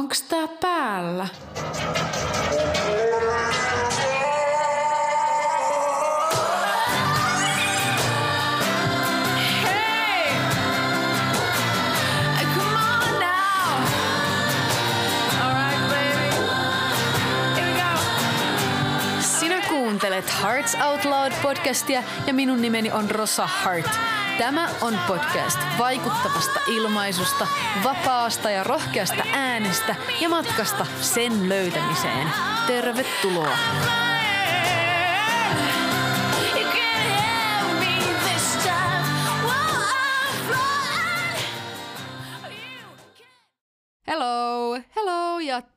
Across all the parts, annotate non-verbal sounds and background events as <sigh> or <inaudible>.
Onks tää päällä? Kuuntelet Hearts Out Loud podcastia ja minun nimeni on Rosa Hart. Tämä on podcast vaikuttavasta ilmaisusta, vapaasta ja rohkeasta äänestä ja matkasta sen löytämiseen. Tervetuloa!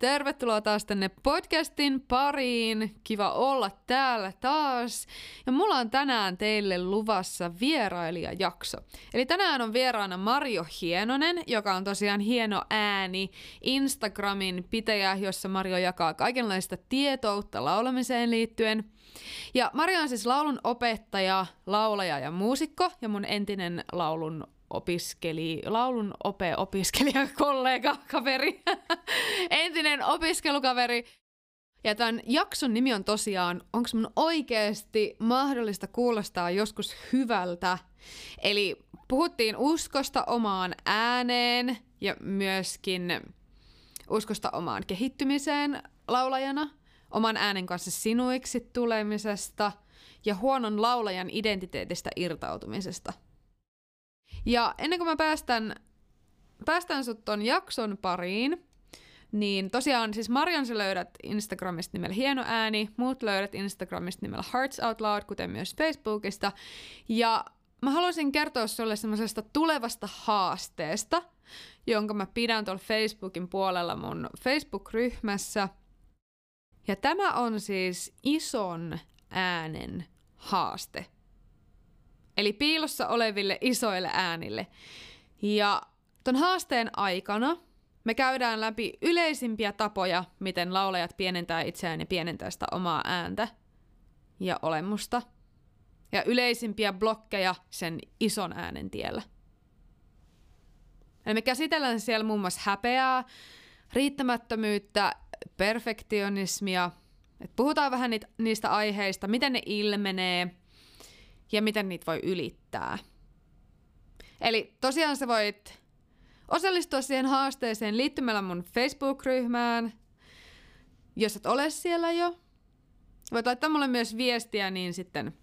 Tervetuloa taas tänne podcastin pariin. Kiva olla täällä taas. Ja mulla on tänään teille luvassa vierailijajakso. Eli tänään on vieraana Mario Hienonen, joka on tosiaan hieno ääni Instagramin pitäjä, jossa Mario jakaa kaikenlaista tietoutta laulamiseen liittyen. Ja Mario on siis laulun opettaja, laulaja ja muusikko ja mun entinen laulun opiskeli, laulun ope opiskelija, kollega, kaveri, <laughs> entinen opiskelukaveri. Ja tämän jakson nimi on tosiaan, onko mun oikeasti mahdollista kuulostaa joskus hyvältä? Eli puhuttiin uskosta omaan ääneen ja myöskin uskosta omaan kehittymiseen laulajana, oman äänen kanssa sinuiksi tulemisesta ja huonon laulajan identiteetistä irtautumisesta – ja ennen kuin mä päästän, päästän sut ton jakson pariin, niin tosiaan siis Marion sä löydät Instagramista nimellä Hieno ääni, muut löydät Instagramista nimellä Hearts Out Loud, kuten myös Facebookista. Ja mä haluaisin kertoa sulle semmoisesta tulevasta haasteesta, jonka mä pidän tuolla Facebookin puolella mun Facebook-ryhmässä. Ja tämä on siis ison äänen haaste eli piilossa oleville isoille äänille. Ja ton haasteen aikana me käydään läpi yleisimpiä tapoja, miten laulajat pienentää itseään ja pienentää sitä omaa ääntä ja olemusta. Ja yleisimpiä blokkeja sen ison äänen tiellä. Eli me käsitellään siellä muun muassa häpeää, riittämättömyyttä, perfektionismia. Et puhutaan vähän niistä aiheista, miten ne ilmenee – ja miten niitä voi ylittää. Eli tosiaan sä voit osallistua siihen haasteeseen liittymällä mun Facebook-ryhmään, jos et ole siellä jo. Voit laittaa mulle myös viestiä, niin sitten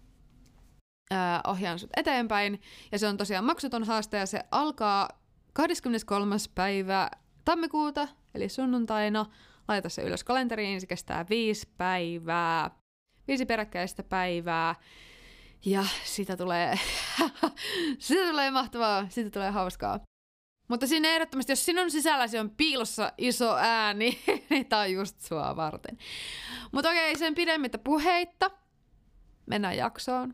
ää, ohjaan sut eteenpäin. Ja se on tosiaan maksuton haaste ja se alkaa 23. päivä tammikuuta, eli sunnuntaina. Laita se ylös kalenteriin, se kestää viisi päivää. Viisi peräkkäistä päivää. Ja sitä tulee, <laughs> sitä tulee mahtavaa, sitä tulee hauskaa. Mutta sinne ehdottomasti, jos sinun sisälläsi on piilossa iso ääni, <laughs> niin tää on just sua varten. Mutta okei, sen pidemmittä puheitta. Mennään jaksoon,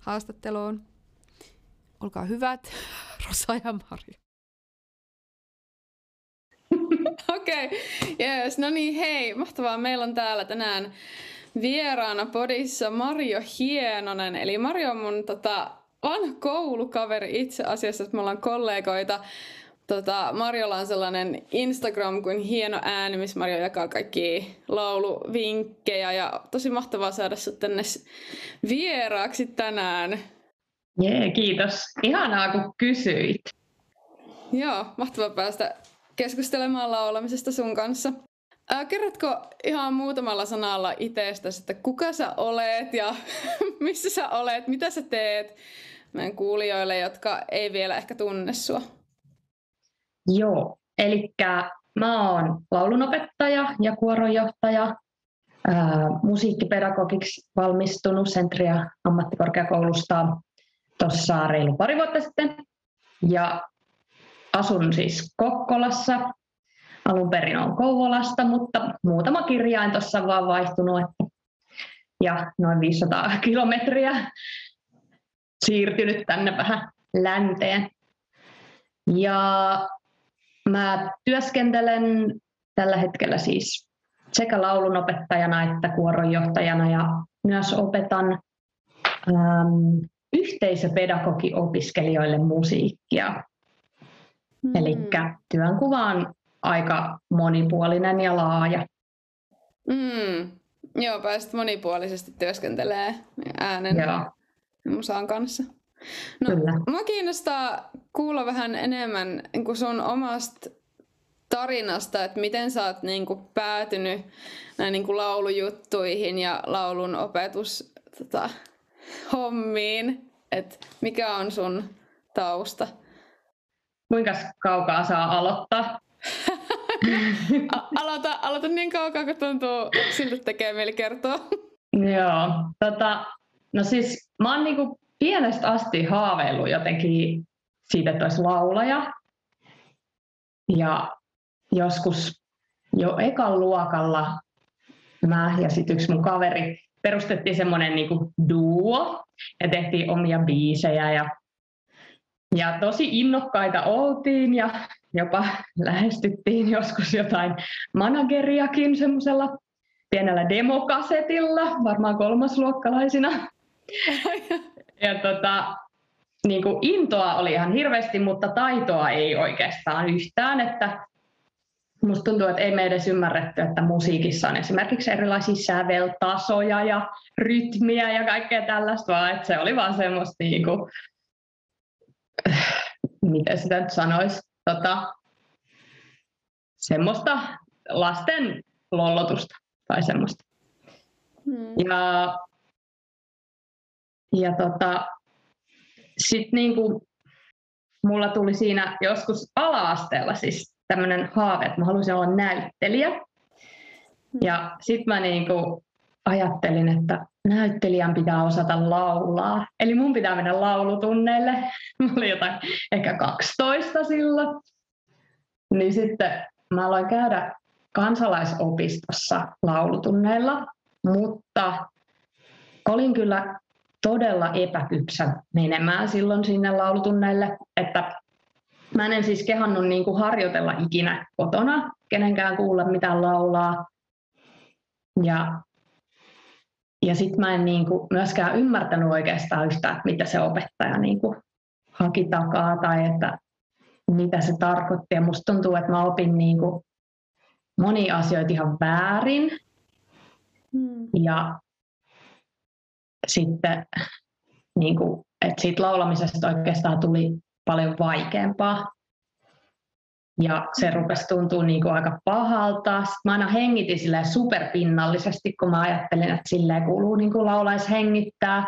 haastatteluun. Olkaa hyvät, <laughs> Rosa ja Mari. Okei, okay. yes. no niin hei, mahtavaa. Meillä on täällä tänään vieraana podissa Mario Hienonen. Eli Mario on mun tota, vanha koulukaveri itse asiassa, että me ollaan kollegoita. Tota, Marjolla on sellainen Instagram kuin Hieno ääni, missä Mario jakaa kaikki lauluvinkkejä ja tosi mahtavaa saada sut tänne vieraaksi tänään. Jee, kiitos. Ihanaa kun kysyit. Joo, mahtavaa päästä keskustelemaan laulamisesta sun kanssa. Ää, kerrotko ihan muutamalla sanalla itsestäsi, että kuka sä olet ja <laughs> missä sä olet, mitä sä teet meidän kuulijoille, jotka ei vielä ehkä tunne sua? Joo, eli mä oon laulunopettaja ja kuoronjohtaja, ää, musiikkipedagogiksi valmistunut Sentria ammattikorkeakoulusta tuossa reilu pari vuotta sitten. Ja asun siis Kokkolassa alun perin on Kouvolasta, mutta muutama kirjain tuossa vaan vaihtunut. Ja noin 500 <laughs> kilometriä siirtynyt tänne vähän länteen. Ja mä työskentelen tällä hetkellä siis sekä laulunopettajana että kuoronjohtajana ja myös opetan ähm, yhteisöpedagogi-opiskelijoille musiikkia. Mm. Eli työnkuva on aika monipuolinen ja laaja. Mm. Joo, pääsit monipuolisesti työskentelee äänen Joo. musaan kanssa. No, Kyllä. Mua kiinnostaa kuulla vähän enemmän niin sun omasta tarinasta, että miten sä oot niin kuin, päätynyt näin niin kuin, laulujuttuihin ja laulun opetus tota, hommiin. että mikä on sun tausta? Kuinka kaukaa saa aloittaa? Aloita, aloita niin kaukaa, kun tuntuu siltä tekee mieli kertoa. Joo, tota, no siis mä oon niinku pienestä asti haaveillut jotenkin siitä, että olisi laulaja. Ja joskus jo ekan luokalla mä ja sitten yksi mun kaveri perustettiin semmoinen niinku duo ja tehtiin omia biisejä ja, ja tosi innokkaita oltiin ja jopa <laughs> lähestyttiin joskus jotain manageriakin semmoisella pienellä demokasetilla, varmaan kolmasluokkalaisina. <laughs> ja tota, niin kuin intoa oli ihan hirveästi, mutta taitoa ei oikeastaan yhtään. Että musta tuntuu, että ei me edes ymmärretty, että musiikissa on esimerkiksi erilaisia säveltasoja ja rytmiä ja kaikkea tällaista, vaan että se oli vaan semmoista, niin kuin, <sighs> miten sitä nyt sanoisi, tota, semmoista lasten lollotusta tai semmoista. Hmm. Ja, ja tota, sitten niinku, mulla tuli siinä joskus ala-asteella siis tämmöinen haave, että mä haluaisin olla näyttelijä. Hmm. Ja sitten mä niinku ajattelin, että näyttelijän pitää osata laulaa. Eli mun pitää mennä laulutunneille. <laughs> Mä olin jotain ehkä 12 silloin. Niin sitten mä aloin käydä kansalaisopistossa laulutunneilla, mutta olin kyllä todella epäkypsä menemään silloin sinne laulutunneille, että mä en siis kehannut niin kuin harjoitella ikinä kotona, kenenkään kuulla mitään laulaa. Ja, ja sitten mä en niin kuin myöskään ymmärtänyt oikeastaan yhtään, mitä se opettaja niin kuin haki takaa tai että mitä se tarkoitti. Ja musta tuntuu, että mä opin niin kuin monia asioita ihan väärin. Hmm. Ja sitten niin kuin, että siitä laulamisesta oikeastaan tuli paljon vaikeampaa. Ja se rupesi tuntua niin kuin aika pahalta. Sitten mä aina hengitin superpinnallisesti, kun mä ajattelin, että silleen kuuluu niin kuin laulais hengittää.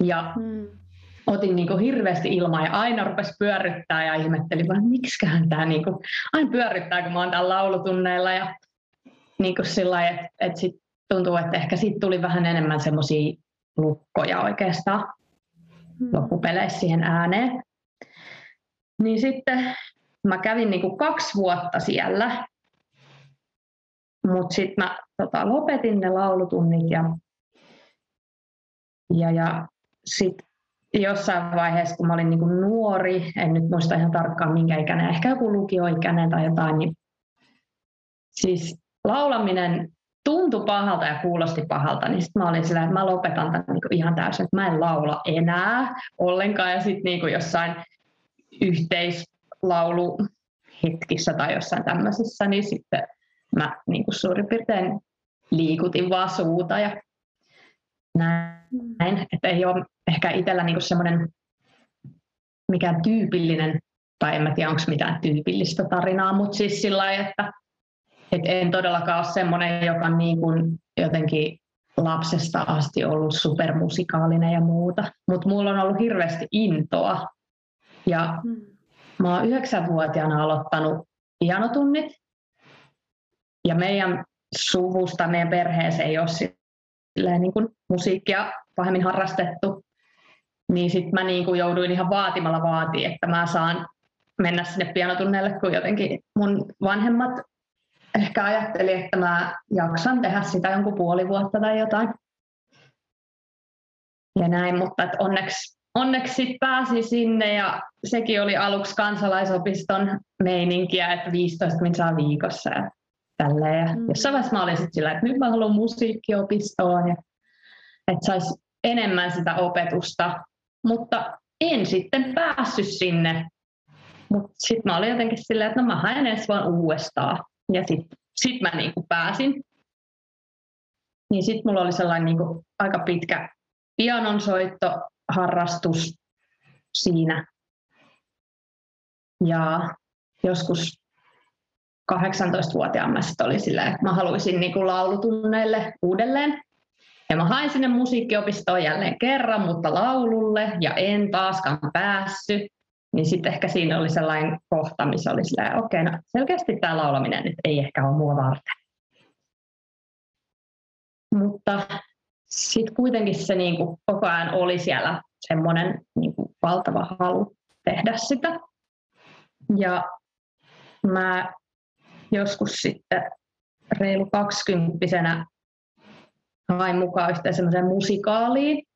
Ja hmm otin niin kuin hirveästi ilmaa ja aina rupesi pyörryttää ja ihmettelin vaan, miksiköhän tämä niin kuin, aina pyörryttää, kun mä oon täällä laulutunneilla ja niin kuin sillä että, että sit tuntuu, että ehkä siitä tuli vähän enemmän semmoisia lukkoja oikeastaan hmm. loppupeleissä siihen ääneen. Niin sitten mä kävin niin kuin kaksi vuotta siellä, mutta sitten mä tota, lopetin ne laulutunnit ja, ja, ja sitten jossain vaiheessa, kun mä olin niin kuin nuori, en nyt muista ihan tarkkaan minkä ikäinen, ehkä joku lukioikäinen tai jotain, niin siis laulaminen tuntui pahalta ja kuulosti pahalta, niin sitten mä olin sillä, että mä lopetan tämän niin ihan täysin, että mä en laula enää ollenkaan. Ja sitten niin jossain yhteislauluhetkissä tai jossain tämmöisessä, niin sitten mä niin kuin suurin piirtein liikutin vaan suuta ja näin. Että ei ole ehkä itsellä niin semmoinen mikään tyypillinen, tai en mä tiedä onko mitään tyypillistä tarinaa, mutta siis sillä lailla, että, että en todellakaan ole semmoinen, joka on niin kuin jotenkin lapsesta asti ollut supermusikaalinen ja muuta, mutta mulla on ollut hirveästi intoa. Ja mä oon yhdeksänvuotiaana aloittanut pianotunnit, ja meidän suvusta, meidän perheeseen ei ole niin kuin musiikkia pahemmin harrastettu niin sitten mä niin kuin jouduin ihan vaatimalla vaatii, että mä saan mennä sinne pianotunneille, kun jotenkin mun vanhemmat ehkä ajatteli, että mä jaksan tehdä sitä jonkun puoli vuotta tai jotain. Ja näin, mutta onneksi, onneksi pääsi sinne ja sekin oli aluksi kansalaisopiston meininkiä, että 15 min saa viikossa ja tälleen. Ja mm. jossain vaiheessa mä olin sitten sillä, että nyt mä haluan musiikkiopistoon ja että saisi enemmän sitä opetusta mutta en sitten päässyt sinne. Mutta sitten mä olin jotenkin silleen, että no mä haen ensi vaan uudestaan. Ja sitten sit mä niinku pääsin. Niin sitten mulla oli sellainen niinku aika pitkä pianonsoittoharrastus siinä. Ja joskus 18-vuotiaana mä olin silleen, että mä haluaisin niinku laulutunneille uudelleen. Ja mä hain sinne musiikkiopistoon jälleen kerran, mutta laululle, ja en taaskaan päässyt. Niin sitten ehkä siinä oli sellainen kohta, missä oli silleen, okei, no selkeästi tämä laulaminen nyt ei ehkä ole mua varten. Mutta sitten kuitenkin se niin kuin koko ajan oli siellä semmoinen niin kuin valtava halu tehdä sitä. Ja mä joskus sitten reilu kaksikymppisenä hain mukaan yhteen semmoiseen musikaaliin.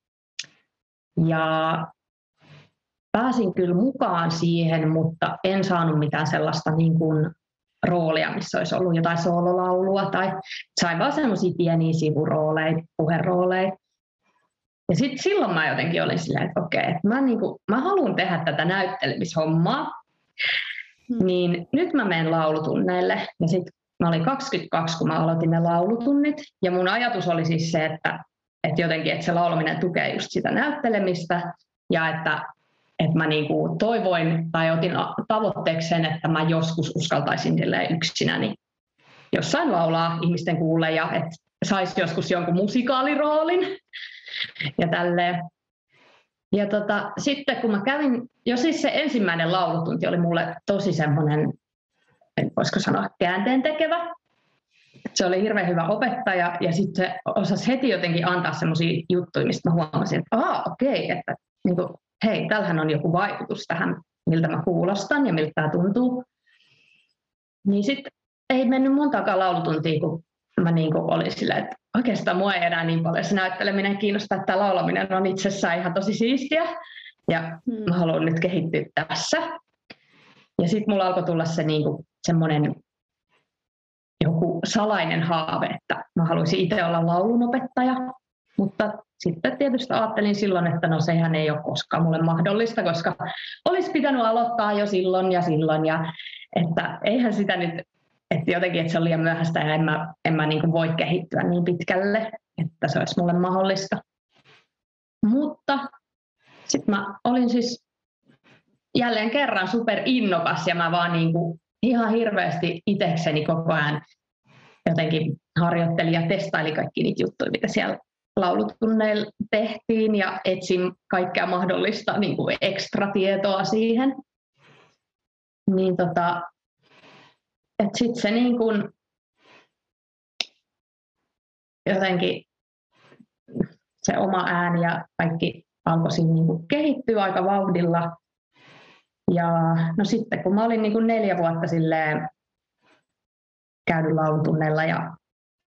Ja pääsin kyllä mukaan siihen, mutta en saanut mitään sellaista niin kuin roolia, missä olisi ollut jotain soololaulua tai sain vaan semmoisia pieniä sivurooleja, puherooleja. Ja sitten silloin mä jotenkin olin silleen, että okei, että mä, niin kuin, mä haluan tehdä tätä näyttelemishommaa, hmm. niin nyt mä menen laulutunneille. Ja sitten mä olin 22, kun mä aloitin ne laulutunnit. Ja mun ajatus oli siis se, että, että jotenkin että se laulaminen tukee just sitä näyttelemistä ja että että mä kuin toivoin tai otin tavoitteeksi sen, että mä joskus uskaltaisin yksinäni jossain laulaa ihmisten kuulle ja että saisi joskus jonkun musikaaliroolin <laughs> ja tälleen. Ja tota, sitten kun mä kävin, jo siis se ensimmäinen laulutunti oli mulle tosi semmoinen, voisiko sanoa käänteen tekevä. Se oli hirveän hyvä opettaja ja sitten se osasi heti jotenkin antaa semmoisia juttuja, mistä mä huomasin, että okei, okay, että niin kuin, hei, tällähän on joku vaikutus tähän, miltä mä kuulostan ja miltä tämä tuntuu. Niin sitten ei mennyt montakaan laulutuntia, kun mä niin kuin olin silleen, että oikeastaan mua ei enää niin paljon se näytteleminen kiinnostaa, että laulaminen on itsessään ihan tosi siistiä ja hmm. mä haluan nyt kehittyä tässä. Ja sitten mulla alkoi tulla se niin kuin semmoinen joku salainen haave, että mä haluaisin itse olla laulunopettaja, mutta sitten tietysti ajattelin silloin, että no sehän ei ole koskaan mulle mahdollista, koska olisi pitänyt aloittaa jo silloin ja silloin. Ja että eihän sitä nyt, että jotenkin, että se on liian myöhäistä ja en mä, en mä niin voi kehittyä niin pitkälle, että se olisi mulle mahdollista. Mutta sitten mä olin siis jälleen kerran super innokas ja mä vaan niin kuin ihan hirveästi itsekseni koko ajan jotenkin harjoittelin ja testailin kaikki niitä juttuja, mitä siellä laulutunneilla tehtiin ja etsin kaikkea mahdollista niin kuin ekstra tietoa siihen. Niin tota, sitten se niin kuin jotenkin se oma ääni ja kaikki alkoi niin kuin kehittyä aika vauhdilla. Ja no sitten kun mä olin niin kuin neljä vuotta silleen käynyt laulutunneilla ja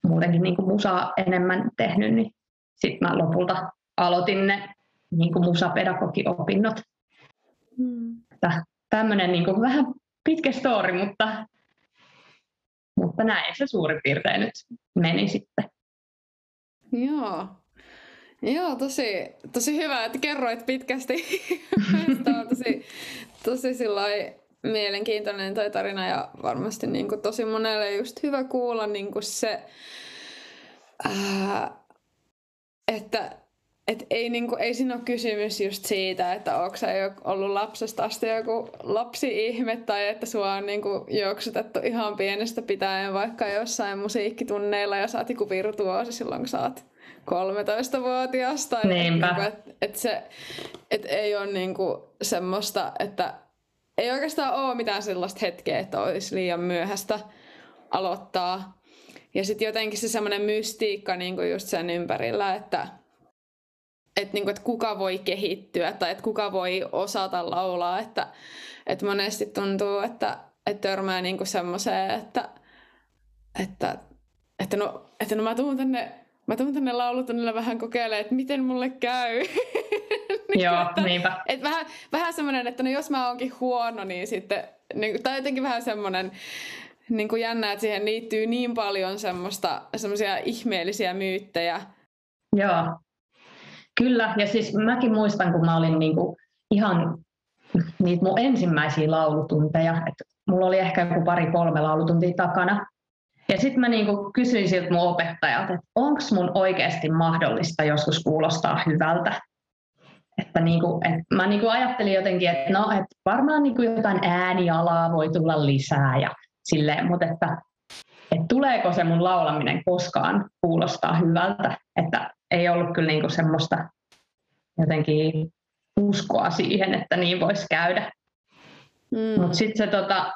muutenkin niin kuin musaa enemmän tehnyt, niin sitten mä lopulta aloitin ne niin kuin musapedagogiopinnot. Mm. Tämmöinen niin kuin vähän pitkä story, mutta, mutta näin se suurin piirtein nyt meni sitten. Joo. Joo, tosi, tosi hyvä, että kerroit pitkästi. <laughs> Tämä on tosi, tosi mielenkiintoinen toi tarina ja varmasti niin kuin tosi monelle just hyvä kuulla niin kuin se, ää, että et ei, niinku, ei siinä ole kysymys just siitä, että onko sä ollut lapsesta asti joku lapsi-ihme tai että sua on niinku juoksutettu ihan pienestä pitäen vaikka jossain musiikkitunneilla ja sä oot joku virtuoosi silloin, kun sä oot 13-vuotias. Tai Niinpä. Niinku, et, et se, et ei ole niinku semmoista, että ei oikeastaan ole mitään sellaista hetkeä, että olisi liian myöhäistä aloittaa ja sitten jotenkin se semmoinen mystiikka niinku just sen ympärillä, että et niinku, et kuka voi kehittyä tai että kuka voi osata laulaa. Että et monesti tuntuu, että et törmää niinku semmoiseen, että, että, että, no, että no mä tuun tänne Mä tuun tänne laulutunnille vähän kokeilemaan, että miten mulle käy. <laughs> niin, Joo, että, niinpä. Et vähän, vähän semmoinen, että no jos mä oonkin huono, niin sitten, niin, tai jotenkin vähän semmoinen, niin kuin jännä, että siihen liittyy niin paljon semmoista, semmoisia ihmeellisiä myyttejä. Joo, kyllä. Ja siis mäkin muistan, kun mä olin niin kuin ihan niitä mun ensimmäisiä laulutunteja. Et mulla oli ehkä joku pari-kolme laulutuntia takana. Ja sitten mä niinku kysyin siltä mun opettajalta, että onko mun oikeasti mahdollista joskus kuulostaa hyvältä. Että niinku, et mä niinku ajattelin jotenkin, että no, et varmaan niinku jotain äänialaa voi tulla lisää, ja silleen, mutta että, et tuleeko se mun laulaminen koskaan kuulostaa hyvältä. Että ei ollut kyllä niinku semmoista jotenkin uskoa siihen, että niin voisi käydä. Mm. Mutta sitten se, tota,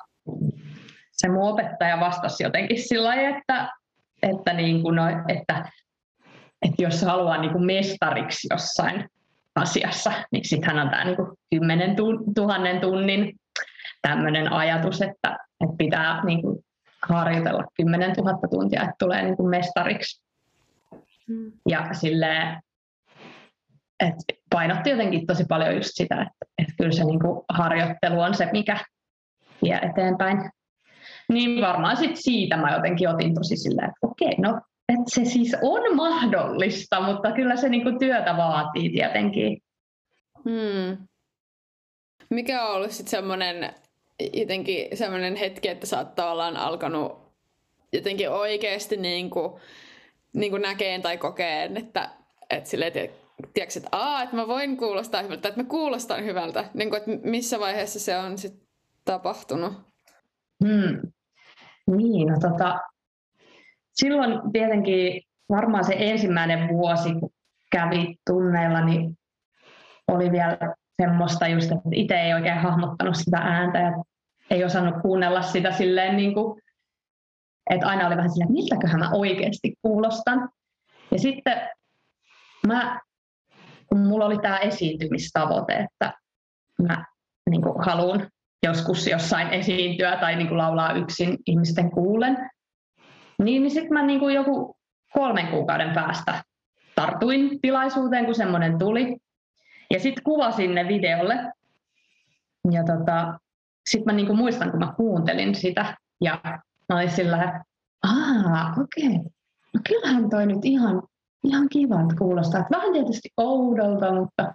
se mun opettaja vastasi jotenkin sillä lailla, että, että, niin kuin no, että, että jos haluaa niin kuin mestariksi jossain asiassa, niin sitten hän on tämä niin 10 000 tunnin tämmöinen ajatus, että, että pitää niin kuin harjoitella 10 000 tuntia, että tulee niin kuin mestariksi. Mm. Ja silleen, et painotti jotenkin tosi paljon just sitä, että, että kyllä se niinku harjoittelu on se, mikä vie eteenpäin. Niin varmaan sit siitä mä jotenkin otin tosi silleen, että okei, no että se siis on mahdollista, mutta kyllä se niinku työtä vaatii tietenkin. Hmm. Mikä on ollut sitten semmoinen jotenkin semmoinen hetki, että sä oot tavallaan alkanut jotenkin oikeasti niinku, niinku näkeen tai kokeen, että, että silleen, tiedätkö, että, aa, että mä voin kuulostaa hyvältä, että mä kuulostan hyvältä. Niin kuin, että missä vaiheessa se on sitten tapahtunut? Hmm. Niin, no tota, silloin tietenkin varmaan se ensimmäinen vuosi, kun kävi tunneilla, niin oli vielä semmoista just, että itse ei oikein hahmottanut sitä ääntä ja ei osannut kuunnella sitä silleen niin kuin, että aina oli vähän silleen, että miltäköhän mä oikeasti kuulostan. Ja sitten mä kun mulla oli tämä esiintymistavoite, että mä niin haluan joskus jossain esiintyä tai niin laulaa yksin ihmisten kuulen, niin, niin sitten mä niin kuin joku kolmen kuukauden päästä tartuin tilaisuuteen, kun semmoinen tuli. Ja sitten kuvasin ne videolle. Ja tota, sitten mä niinku muistan, kun mä kuuntelin sitä. Ja mä olin sillä, että okei, okay. no kyllähän toi nyt ihan ihan kivalta kuulostaa. Vähän tietysti oudolta, mutta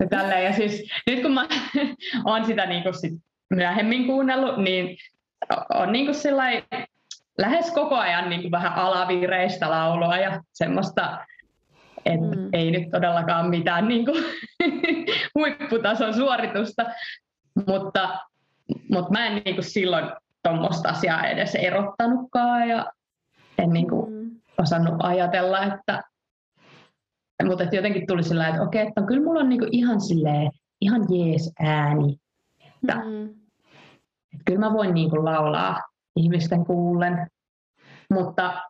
ja tälleen. Ja siis nyt kun mä <laughs> oon sitä niin kuin sit myöhemmin kuunnellut, niin on niin kuin lähes koko ajan niin kuin vähän alavireistä laulua ja semmoista, että mm. ei nyt todellakaan mitään niin kuin <laughs> huipputason suoritusta, mutta, mutta mä en niin kuin silloin tuommoista asiaa edes erottanutkaan ja en niin kuin mm. osannut ajatella, että, mutta jotenkin tuli sillä että okei, että kyllä mulla on niinku ihan silleen, ihan jees ääni. Että, mm. että kyllä mä voin niinku laulaa ihmisten kuullen. Mutta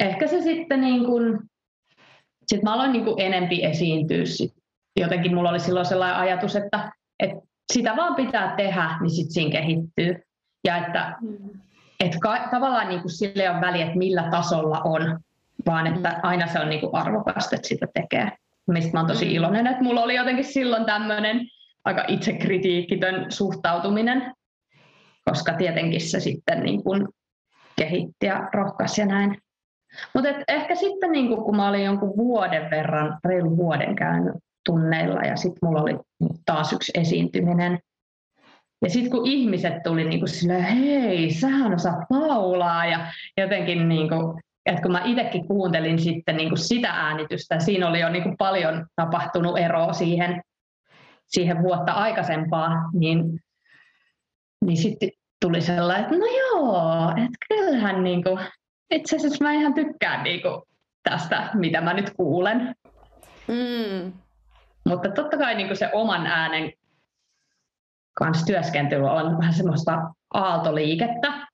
ehkä se sitten niin kuin, sit mä aloin niin kuin enempi esiintyä. Sit. Jotenkin mulla oli silloin sellainen ajatus, että, että sitä vaan pitää tehdä, niin sitten siinä kehittyy. Ja että, mm. että ka- tavallaan niin kuin sille on väliä, että millä tasolla on vaan että mm. aina se on niin kuin arvokasta, että sitä tekee. Mistä mä oon tosi mm. iloinen, että mulla oli jotenkin silloin tämmöinen aika itsekritiikkitön suhtautuminen, koska tietenkin se sitten niin kuin kehitti ja rohkaisi ja näin. Mutta ehkä sitten niin kuin, kun mä olin jonkun vuoden verran, reilun vuoden käynyt tunneilla ja sitten mulla oli taas yksi esiintyminen. Ja sitten kun ihmiset tuli niin kuin silleen, hei, sähän osaat laulaa ja jotenkin niin kuin että kun mä itsekin kuuntelin sitten niin kuin sitä äänitystä, siinä oli jo niin kuin paljon tapahtunut eroa siihen, siihen vuotta aikaisempaa, niin, niin sitten tuli sellainen, että no joo, että kyllähän niin kuin, itse asiassa mä ihan tykkään niin kuin tästä, mitä mä nyt kuulen. Mm. Mutta totta kai niin se oman äänen kanssa työskentely on vähän semmoista aaltoliikettä,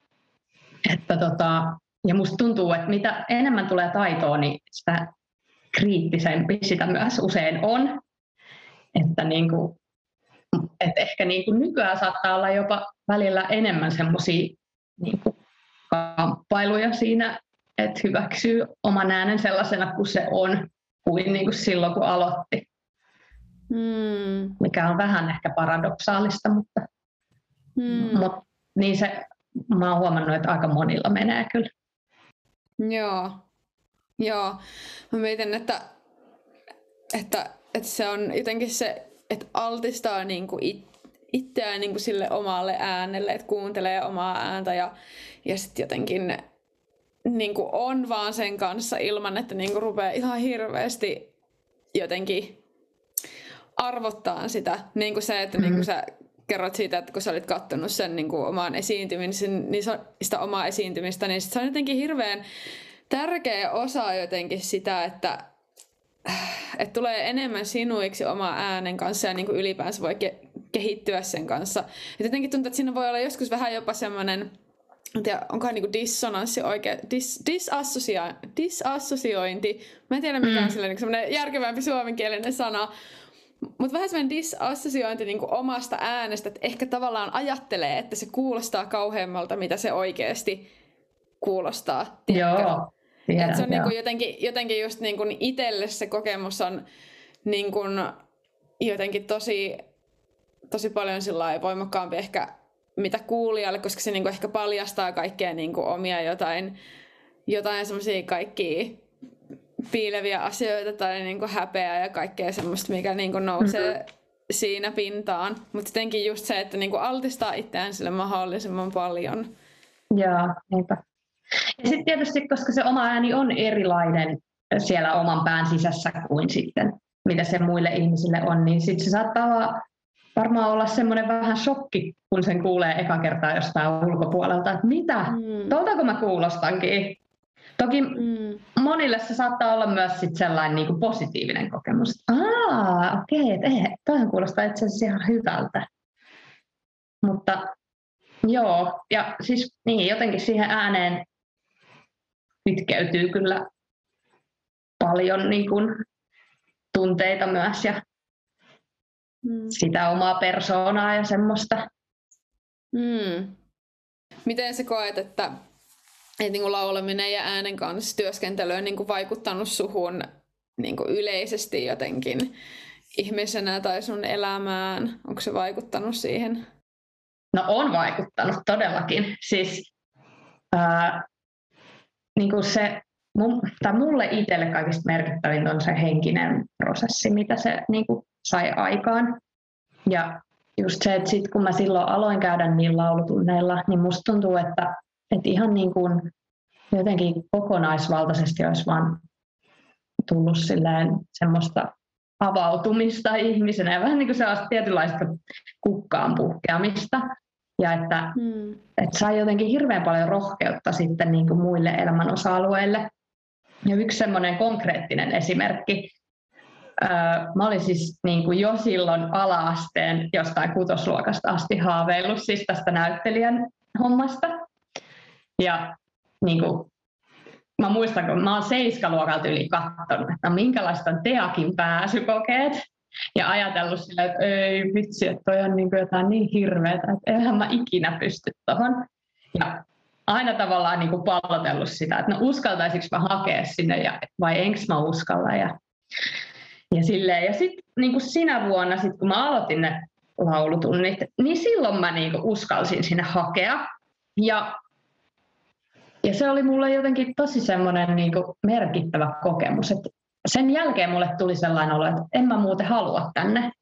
että tota, ja musta tuntuu, että mitä enemmän tulee taitoa, niin sitä kriittisempi sitä myös usein on. Että niin kuin, että ehkä niin kuin nykyään saattaa olla jopa välillä enemmän semmoisia niin kamppailuja siinä, että hyväksyy oman äänen sellaisena kuin se on, kuin, niin kuin silloin kun aloitti. Hmm. Mikä on vähän ehkä paradoksaalista, mutta, hmm. mutta niin se, mä oon huomannut, että aika monilla menee kyllä. Joo. Joo. Mä mietin, että, että, että se on jotenkin se, että altistaa niin kuin it, itseään niin kuin sille omalle äänelle, että kuuntelee omaa ääntä ja, ja sitten jotenkin niin kuin on vaan sen kanssa ilman, että niin kuin rupeaa ihan hirveästi jotenkin arvottaa sitä. Niin kuin se, että mm-hmm. niin kuin sä kerrot siitä, että kun sä olit kattonut sen niin kuin oman esiintymisen, niin sitä omaa esiintymistä, niin se on jotenkin hirveän tärkeä osa jotenkin sitä, että, että tulee enemmän sinuiksi oma äänen kanssa ja niin kuin ylipäänsä voi ke- kehittyä sen kanssa. Et jotenkin tuntuu, että siinä voi olla joskus vähän jopa semmoinen, en tiedä, onkohan niinku dissonanssi oikein, dis, disassosia, disassosiointi. Mä en tiedä mikä on mm. sille, niin järkevämpi suomenkielinen sana. Mutta vähän semmoinen disassosiointi niinku omasta äänestä, että ehkä tavallaan ajattelee, että se kuulostaa kauheammalta, mitä se oikeasti kuulostaa. Tiedätkö? Joo. Tiedän, Et se on niinku jotenkin, jotenkin just niinku itselle se kokemus on niinku jotenkin tosi, tosi paljon voimakkaampi ehkä mitä kuulijalle, koska se niinku ehkä paljastaa kaikkea niinku omia jotain, jotain semmoisia kaikkia piileviä asioita tai niinku häpeää ja kaikkea semmoista, mikä niinku nousee mm-hmm. siinä pintaan. Mutta jotenkin just se, että niinku altistaa itseään sille mahdollisimman paljon. Joo, niinpä. Ja sitten tietysti, koska se oma ääni on erilainen siellä oman pään sisässä kuin sitten, mitä se muille ihmisille on, niin sitten se saattaa varmaan olla semmoinen vähän shokki, kun sen kuulee eka kertaa jostain ulkopuolelta, että mitä, mm. tuoltako mä kuulostankin. Toki mm. monille se saattaa olla myös sit sellainen niin kuin positiivinen kokemus. Aa, okei, okay, että toihan kuulostaa itse asiassa ihan hyvältä. Mutta joo, ja siis niin, jotenkin siihen ääneen kytkeytyy kyllä paljon niin kuin, tunteita myös ja mm. sitä omaa persoonaa ja semmoista. Mm. Miten sä koet, että, että niin laulaminen ja äänen kanssa työskentely on niin kuin vaikuttanut suhun niin kuin yleisesti jotenkin ihmisenä tai sun elämään? Onko se vaikuttanut siihen? No on vaikuttanut todellakin. Siis ää, niin kuin se, mun, tai mulle itselle kaikista merkittävin on se henkinen prosessi, mitä se niin kuin sai aikaan. Ja just se, että sit kun mä silloin aloin käydä niin laulutunneilla, niin musta tuntuu, että, että ihan niin kuin jotenkin kokonaisvaltaisesti olisi vaan tullut silleen semmoista avautumista ihmisenä ja vähän niin kuin sellaista tietynlaista kukkaan puhkeamista. Ja että, mm. että sai jotenkin hirveän paljon rohkeutta sitten niin kuin muille elämän osa-alueille. Ja yksi semmoinen konkreettinen esimerkki, mä olin siis niin kuin jo silloin ala-asteen jostain kutosluokasta asti haaveillut siis tästä näyttelijän hommasta. Ja niin kuin, mä muistan, kun mä oon seiskaluokalta yli katsonut, että minkälaista on Teakin pääsykokeet. Ja ajatellut sillä, että ei vitsi, että toi on niin kuin jotain niin hirveätä, että eihän mä ikinä pysty tuohon. Ja aina tavallaan niin kuin pallotellut sitä, että no uskaltaisinko mä hakea sinne ja, vai enkö mä uskalla. Ja ja, ja sitten niin sinä vuonna, sit kun mä aloitin ne laulutunnit, niin silloin mä niin uskalsin sinne hakea. Ja, ja se oli mulle jotenkin tosi semmoinen niin merkittävä kokemus. Et sen jälkeen mulle tuli sellainen olo, että en mä muuten halua tänne.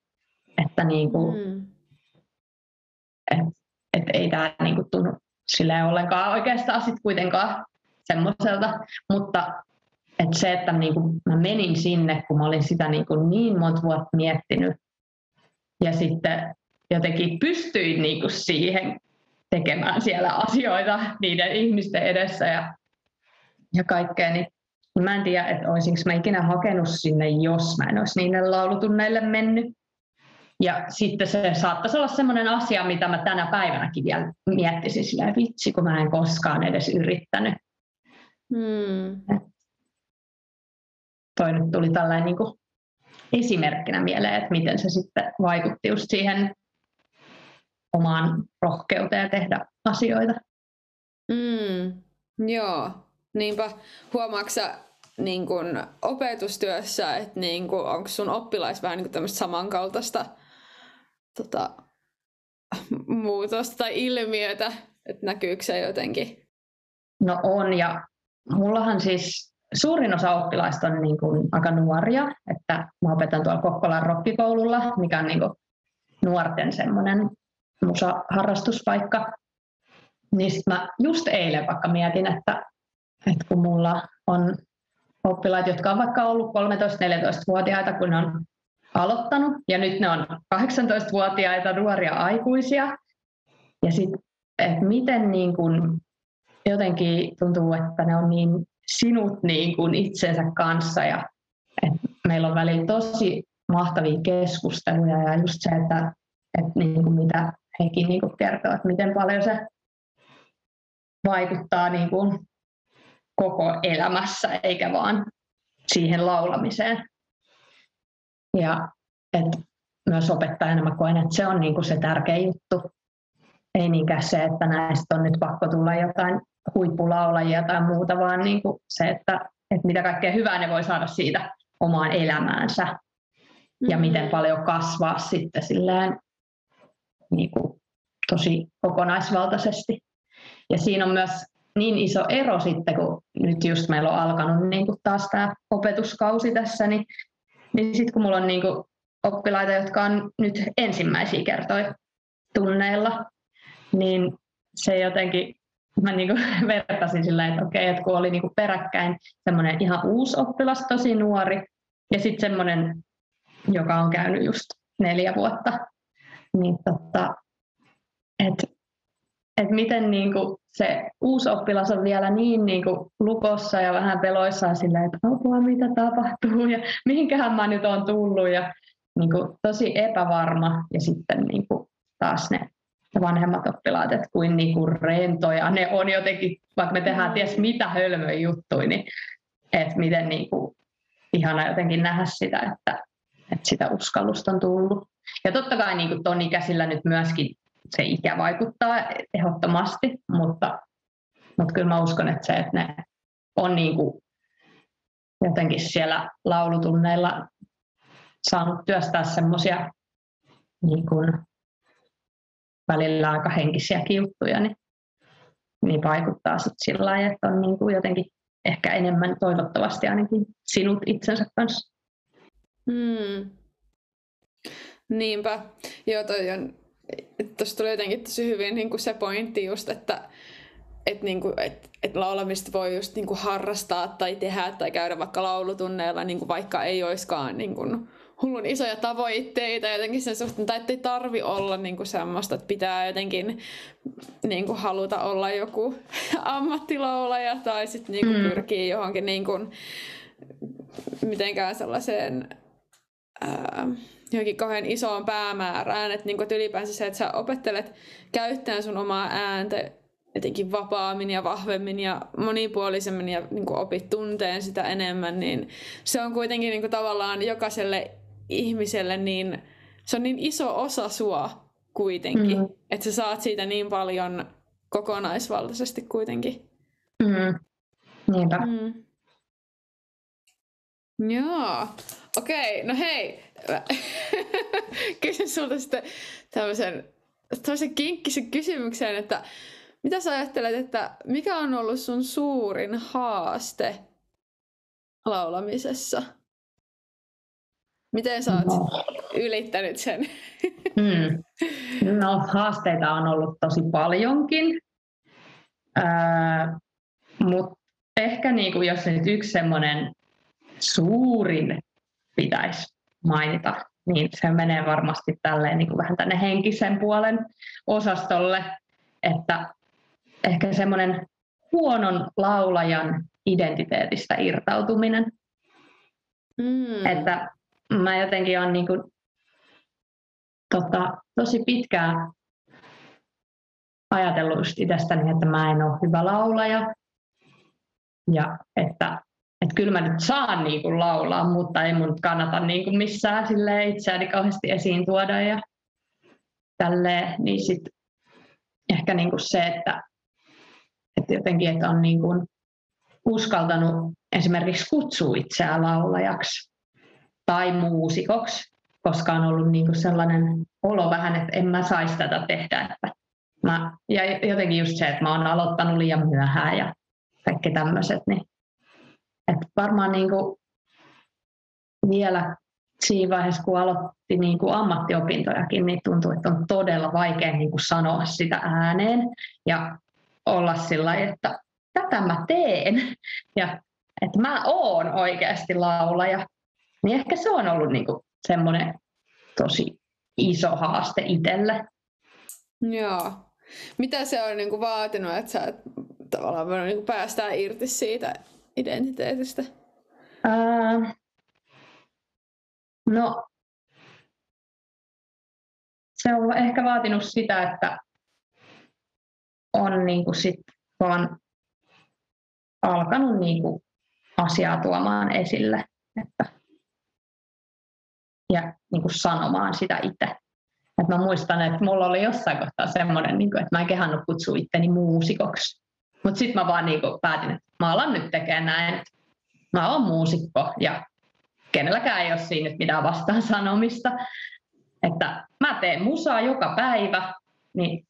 Että niin kuin, mm. et, et ei tämä niin kuin tunnu silleen ollenkaan oikeastaan sit kuitenkaan semmoiselta. Mutta että se, että niin kuin mä menin sinne, kun mä olin sitä niin, kuin niin monta vuotta miettinyt ja sitten jotenkin pystyin niin kuin siihen tekemään siellä asioita niiden ihmisten edessä ja, ja kaikkea, niin mä en tiedä, että olisinko mä ikinä hakenut sinne, jos mä en olisi niille laulutunneille mennyt. Ja sitten se saattaisi olla sellainen asia, mitä mä tänä päivänäkin vielä miettisin sillä vitsi, kun mä en koskaan edes yrittänyt. Hmm toi nyt tuli tällainen niin esimerkkinä mieleen, että miten se sitten vaikutti just siihen omaan rohkeuteen tehdä asioita. Mm, joo, niinpä. Huomaatko niin kun opetustyössä, että niin kun, onko sun oppilais vähän niin tämmöistä samankaltaista tota, muutosta tai ilmiötä, että näkyykö se jotenkin? No on, ja mullahan siis suurin osa oppilaista on niin kuin aika nuoria, että mä opetan tuolla Kokkolan rokkikoululla, mikä on niin kuin nuorten semmoinen musa-harrastuspaikka. Niin sit mä just eilen vaikka mietin, että, että kun mulla on oppilaat, jotka on vaikka ollut 13-14-vuotiaita, kun on aloittanut, ja nyt ne on 18-vuotiaita nuoria aikuisia. Ja sitten, että miten niin kun, jotenkin tuntuu, että ne on niin sinut niin kuin itsensä kanssa, ja että meillä on välillä tosi mahtavia keskusteluja, ja just se, että, että niin kuin mitä hekin niin kuin kertoo, että miten paljon se vaikuttaa niin kuin koko elämässä, eikä vaan siihen laulamiseen. Ja et myös opettajana mä koen, että se on niinku se tärkeä juttu. Ei niinkään se, että näistä on nyt pakko tulla jotain huippulaulajia tai muuta, vaan niinku se, että, että mitä kaikkea hyvää ne voi saada siitä omaan elämäänsä. Ja miten paljon kasvaa sitten silleen niinku tosi kokonaisvaltaisesti. Ja siinä on myös niin iso ero sitten, kun nyt just meillä on alkanut niin kuin taas tämä opetuskausi tässä, niin, niin sitten kun mulla on niin kuin oppilaita, jotka on nyt ensimmäisiä kertoja tunneilla, niin se jotenkin, mä niin kuin <laughs> vertasin sillä, että okei, että kun oli niin kuin peräkkäin semmoinen ihan uusi oppilas, tosi nuori, ja sitten semmoinen, joka on käynyt just neljä vuotta, niin tota, että että miten niin kuin se uusi oppilas on vielä niin, niin kuin lukossa ja vähän peloissaan silleen, että apua mitä tapahtuu ja mihinkähän mä nyt on tullut ja niin kuin tosi epävarma. Ja sitten niin kuin taas ne vanhemmat oppilaat, että kuin, niin kuin rentoja. Ne on jotenkin, vaikka me tehdään ties mitä hölmöjä juttuja, niin että miten niin kuin ihana jotenkin nähdä sitä, että, että sitä uskallusta on tullut. Ja totta kai niin kuin ton ikäisillä nyt myöskin se ikä vaikuttaa ehdottomasti, mutta, mutta kyllä mä uskon, että se, että ne on niin kuin jotenkin siellä laulutunneilla saanut työstää semmoisia niin kuin välillä aika henkisiä juttuja, niin, niin vaikuttaa sitten sillä lailla, että on niin kuin jotenkin ehkä enemmän toivottavasti ainakin sinut itsensä kanssa. Hmm. Niinpä. Joo, toi on tuossa tuli jotenkin tosi hyvin niin kuin se pointti just, että et niinku, et, et laulamista voi just niinku harrastaa tai tehdä tai käydä vaikka laulutunneilla, niinku vaikka ei olisikaan niinku hullun isoja tavoitteita jotenkin sen suhteen, tai ettei tarvi olla niinku semmoista, että pitää jotenkin niinku haluta olla joku <laughs> ammattilaulaja tai sitten niinku mm. pyrkii johonkin niinku, mitenkään sellaiseen ää, johonkin kauhean isoon päämäärään, että, niinku, että ylipäänsä se, että sä opettelet käyttämään sun omaa ääntä jotenkin vapaammin ja vahvemmin ja monipuolisemmin ja niin kuin opit tunteen sitä enemmän, niin se on kuitenkin niin kuin tavallaan jokaiselle ihmiselle niin, se on niin iso osa sua kuitenkin, mm. että sä saat siitä niin paljon kokonaisvaltaisesti kuitenkin. Mm. Niinpä. Mm. Joo. Okei, no hei. <laughs> Kysyn sulta sitten tämmöisen, tämmöisen kinkkisen kysymyksen, että mitä sä ajattelet, että mikä on ollut sun suurin haaste laulamisessa? Miten sä oot no. ylittänyt sen? Hmm. <laughs> No haasteita on ollut tosi paljonkin, äh, mutta ehkä niinku, jos nyt yksi semmoinen suurin pitäisi mainita, niin se menee varmasti tälleen niin kuin vähän tänne henkisen puolen osastolle, että ehkä semmoinen huonon laulajan identiteetistä irtautuminen. Mm. Että mä jotenkin olen niin kuin, tota, tosi pitkään ajatellut just itsestäni, että mä en ole hyvä laulaja ja että että kyllä mä nyt saan niin kuin laulaa, mutta ei mun kannata niin kuin missään itseäni kauheasti esiin tuoda ja tälleen, niin sit ehkä niin kuin se, että, että jotenkin, että on niin kuin uskaltanut esimerkiksi kutsua itseään laulajaksi tai muusikoksi, koska on ollut niin kuin sellainen olo vähän, että en mä saisi tätä tehdä. Että mä, ja jotenkin just se, että mä oon aloittanut liian myöhään ja kaikki tämmöiset, niin että varmaan niin kuin vielä siinä vaiheessa, kun aloitti niin kuin ammattiopintojakin, niin tuntui, että on todella vaikea niin kuin sanoa sitä ääneen ja olla sillä että tätä mä teen ja että mä oon oikeasti laulaja. Niin ehkä se on ollut niin kuin semmoinen tosi iso haaste itselle. Joo. Mitä se on niin kuin vaatinut, että sä et tavallaan voinut niin kuin päästää irti siitä identiteetistä? Ää, no, se on ehkä vaatinut sitä, että on niin kuin sit vaan alkanut niin kuin asiaa tuomaan esille että, ja niin kuin sanomaan sitä itse. Et mä muistan, että mulla oli jossain kohtaa semmoinen, niin kuin, että mä en kehannut kutsua itteni muusikoksi. Mutta sitten mä vaan niin kuin päätin, että mä alan nyt tekemään näin. Mä oon muusikko ja kenelläkään ei ole siinä nyt mitään vastaan sanomista. Että mä teen musaa joka päivä, niin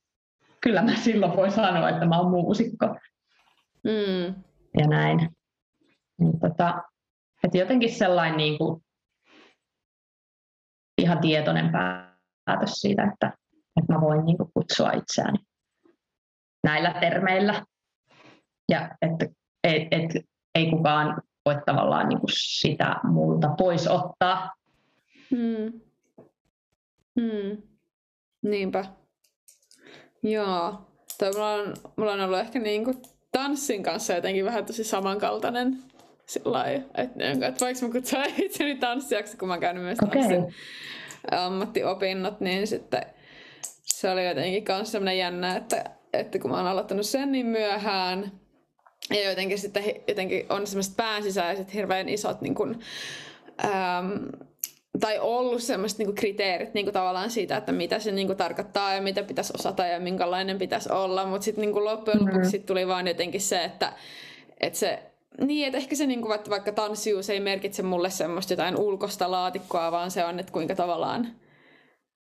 kyllä mä silloin voi sanoa, että mä oon muusikko. Mm. Ja näin. Niin tota, että jotenkin sellainen niin kuin ihan tietoinen päätös siitä, että, että mä voin niin kuin kutsua itseäni näillä termeillä. Ja että et, et, ei kukaan voi tavallaan niin kuin sitä multa pois ottaa. Hmm. Hmm. Niinpä. Joo. Toi mulla, on, mulla on ollut ehkä niin kuin tanssin kanssa jotenkin vähän tosi samankaltainen sillä että, niinku, että voiko mä kutsua <laughs> itseni tanssijaksi, kun mä oon käynyt myös okay. ammattiopinnot, niin sitten se oli jotenkin myös sellainen jännä, että, että kun mä oon aloittanut sen niin myöhään, ja jotenkin sitten jotenkin on semmoiset päänsisäiset hirveän isot niin kuin, äm, tai ollut semmoiset niinku kriteerit niinku tavallaan siitä, että mitä se niinku tarkoittaa ja mitä pitäisi osata ja minkälainen pitäisi olla, mutta sitten niinku loppujen lopuksi mm-hmm. sit tuli vaan jotenkin se, että, että se niin, että ehkä se niinku, vaikka tanssius ei merkitse mulle semmoista jotain ulkosta laatikkoa, vaan se on, että kuinka tavallaan,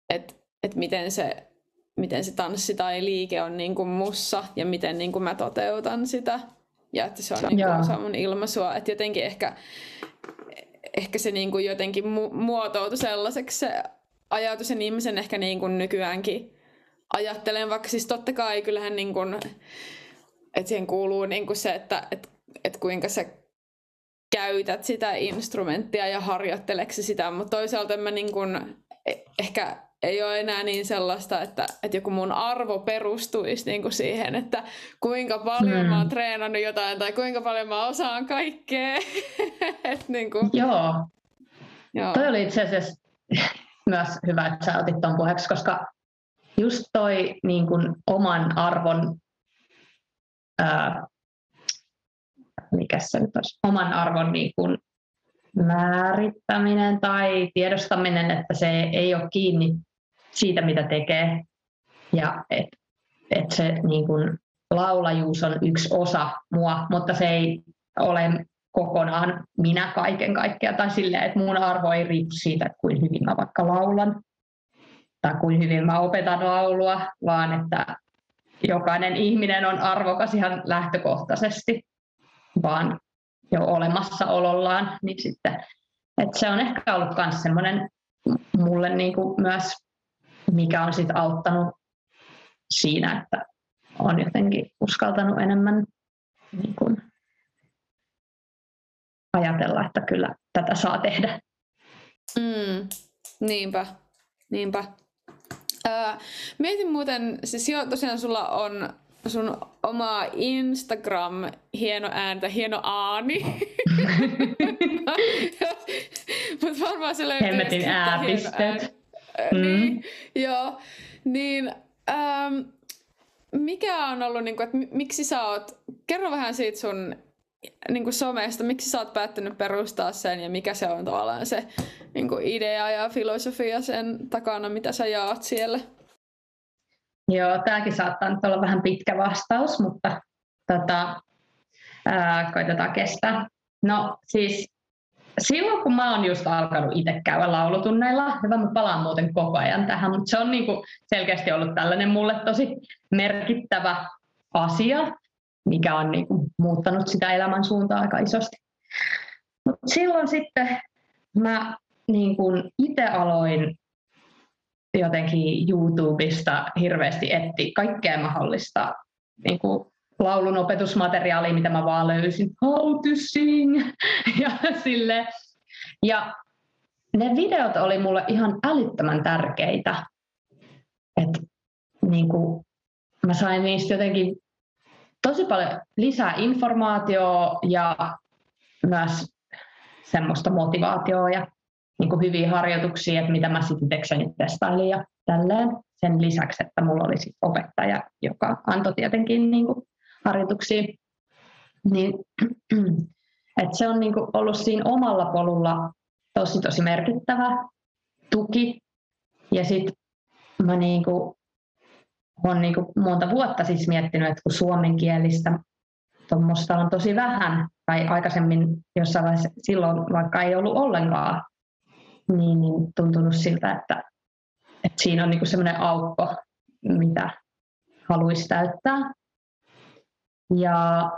että, että miten se miten se tanssi tai liike on niin kuin mussa ja miten niin kuin mä toteutan sitä. Ja että se on niin kuin osa mun ilmaisua. Että jotenkin ehkä ehkä se niin kuin jotenkin mu- muotoutui sellaiseksi se ajatus, ja ihmisen ehkä niin kuin nykyäänkin ajattelen, vaikka siis totta kai kyllähän niin kuin, että siihen kuuluu niin kuin se, että että että kuinka sä käytät sitä instrumenttia ja harjoitteleksi sitä, mutta toisaalta mä niin kuin, e-, ehkä ei ole enää niin sellaista, että, että joku mun arvo perustuisi niin kuin siihen, että kuinka paljon mm. mä oon treenannut jotain tai kuinka paljon mä osaan kaikkea. <laughs> Et niin kuin. Joo. Joo. Toi oli itse asiassa <laughs> myös hyvä, että sä otit tuon puheeksi, koska just toi niin kuin oman arvon, ää, mikä se nyt olisi, oman arvon niin kuin määrittäminen tai tiedostaminen, että se ei ole kiinni siitä, mitä tekee. Ja että et se niin kun, laulajuus on yksi osa mua, mutta se ei ole kokonaan minä kaiken kaikkiaan. Tai silleen, että mun arvo ei riipu siitä, että kuin hyvin mä vaikka laulan tai kuin hyvin mä opetan laulua, vaan että jokainen ihminen on arvokas ihan lähtökohtaisesti, vaan jo olemassaolollaan, niin sitten, että se on ehkä ollut myös semmoinen mulle niin kuin myös mikä on sitten auttanut siinä, että on jotenkin uskaltanut enemmän niin kuin ajatella, että kyllä tätä saa tehdä. Mm, niinpä, niinpä. Öö, mietin muuten, siis jo tosiaan sulla on sun oma Instagram, hieno ääntä, hieno aani. <laughs> <laughs> Mutta varmaan se löytyy Hemmetin ääpistet. Mm. <laughs> Niin, joo. Niin, ähm, mikä on ollut, niin kuin, että miksi sä oot, kerro vähän siitä sun niin kuin somesta, miksi sä oot päättänyt perustaa sen ja mikä se on tavallaan se niin kuin idea ja filosofia sen takana, mitä sä jaat siellä? Joo, tämäkin saattaa nyt olla vähän pitkä vastaus, mutta tota, ää, koitetaan kestää. No siis silloin kun mä oon just alkanut itse käydä laulutunneilla, hyvä mä palaan muuten koko ajan tähän, mutta se on niinku selkeästi ollut tällainen mulle tosi merkittävä asia, mikä on niinku muuttanut sitä elämän suuntaa aika isosti. Mut silloin sitten mä niin kun itse aloin jotenkin YouTubesta hirveästi etti kaikkea mahdollista niin kuin laulun opetusmateriaalia, mitä mä vaan löysin. How to sing! <laughs> Ja, sille. ja ne videot oli mulle ihan älyttömän tärkeitä. Et, niin kuin, mä sain niistä jotenkin tosi paljon lisää informaatiota ja myös semmoista motivaatioa ja niin kuin hyviä harjoituksia, että mitä mä sitten itsekseni testailin ja tälleen. Sen lisäksi, että mulla oli opettaja, joka antoi tietenkin niin kuin harjoituksia. Niin, <clears throat> että se on niin kuin ollut siinä omalla polulla tosi tosi merkittävä tuki. Ja sitten mä niin kuin, olen niin kuin monta vuotta siis miettinyt, että kun suomenkielistä tuommoista on tosi vähän, tai aikaisemmin jossain vaiheessa silloin vaikka ei ollut ollenkaan, niin, niin tuntunut siltä, että, että siinä on niin semmoinen aukko, mitä haluaisi täyttää. Ja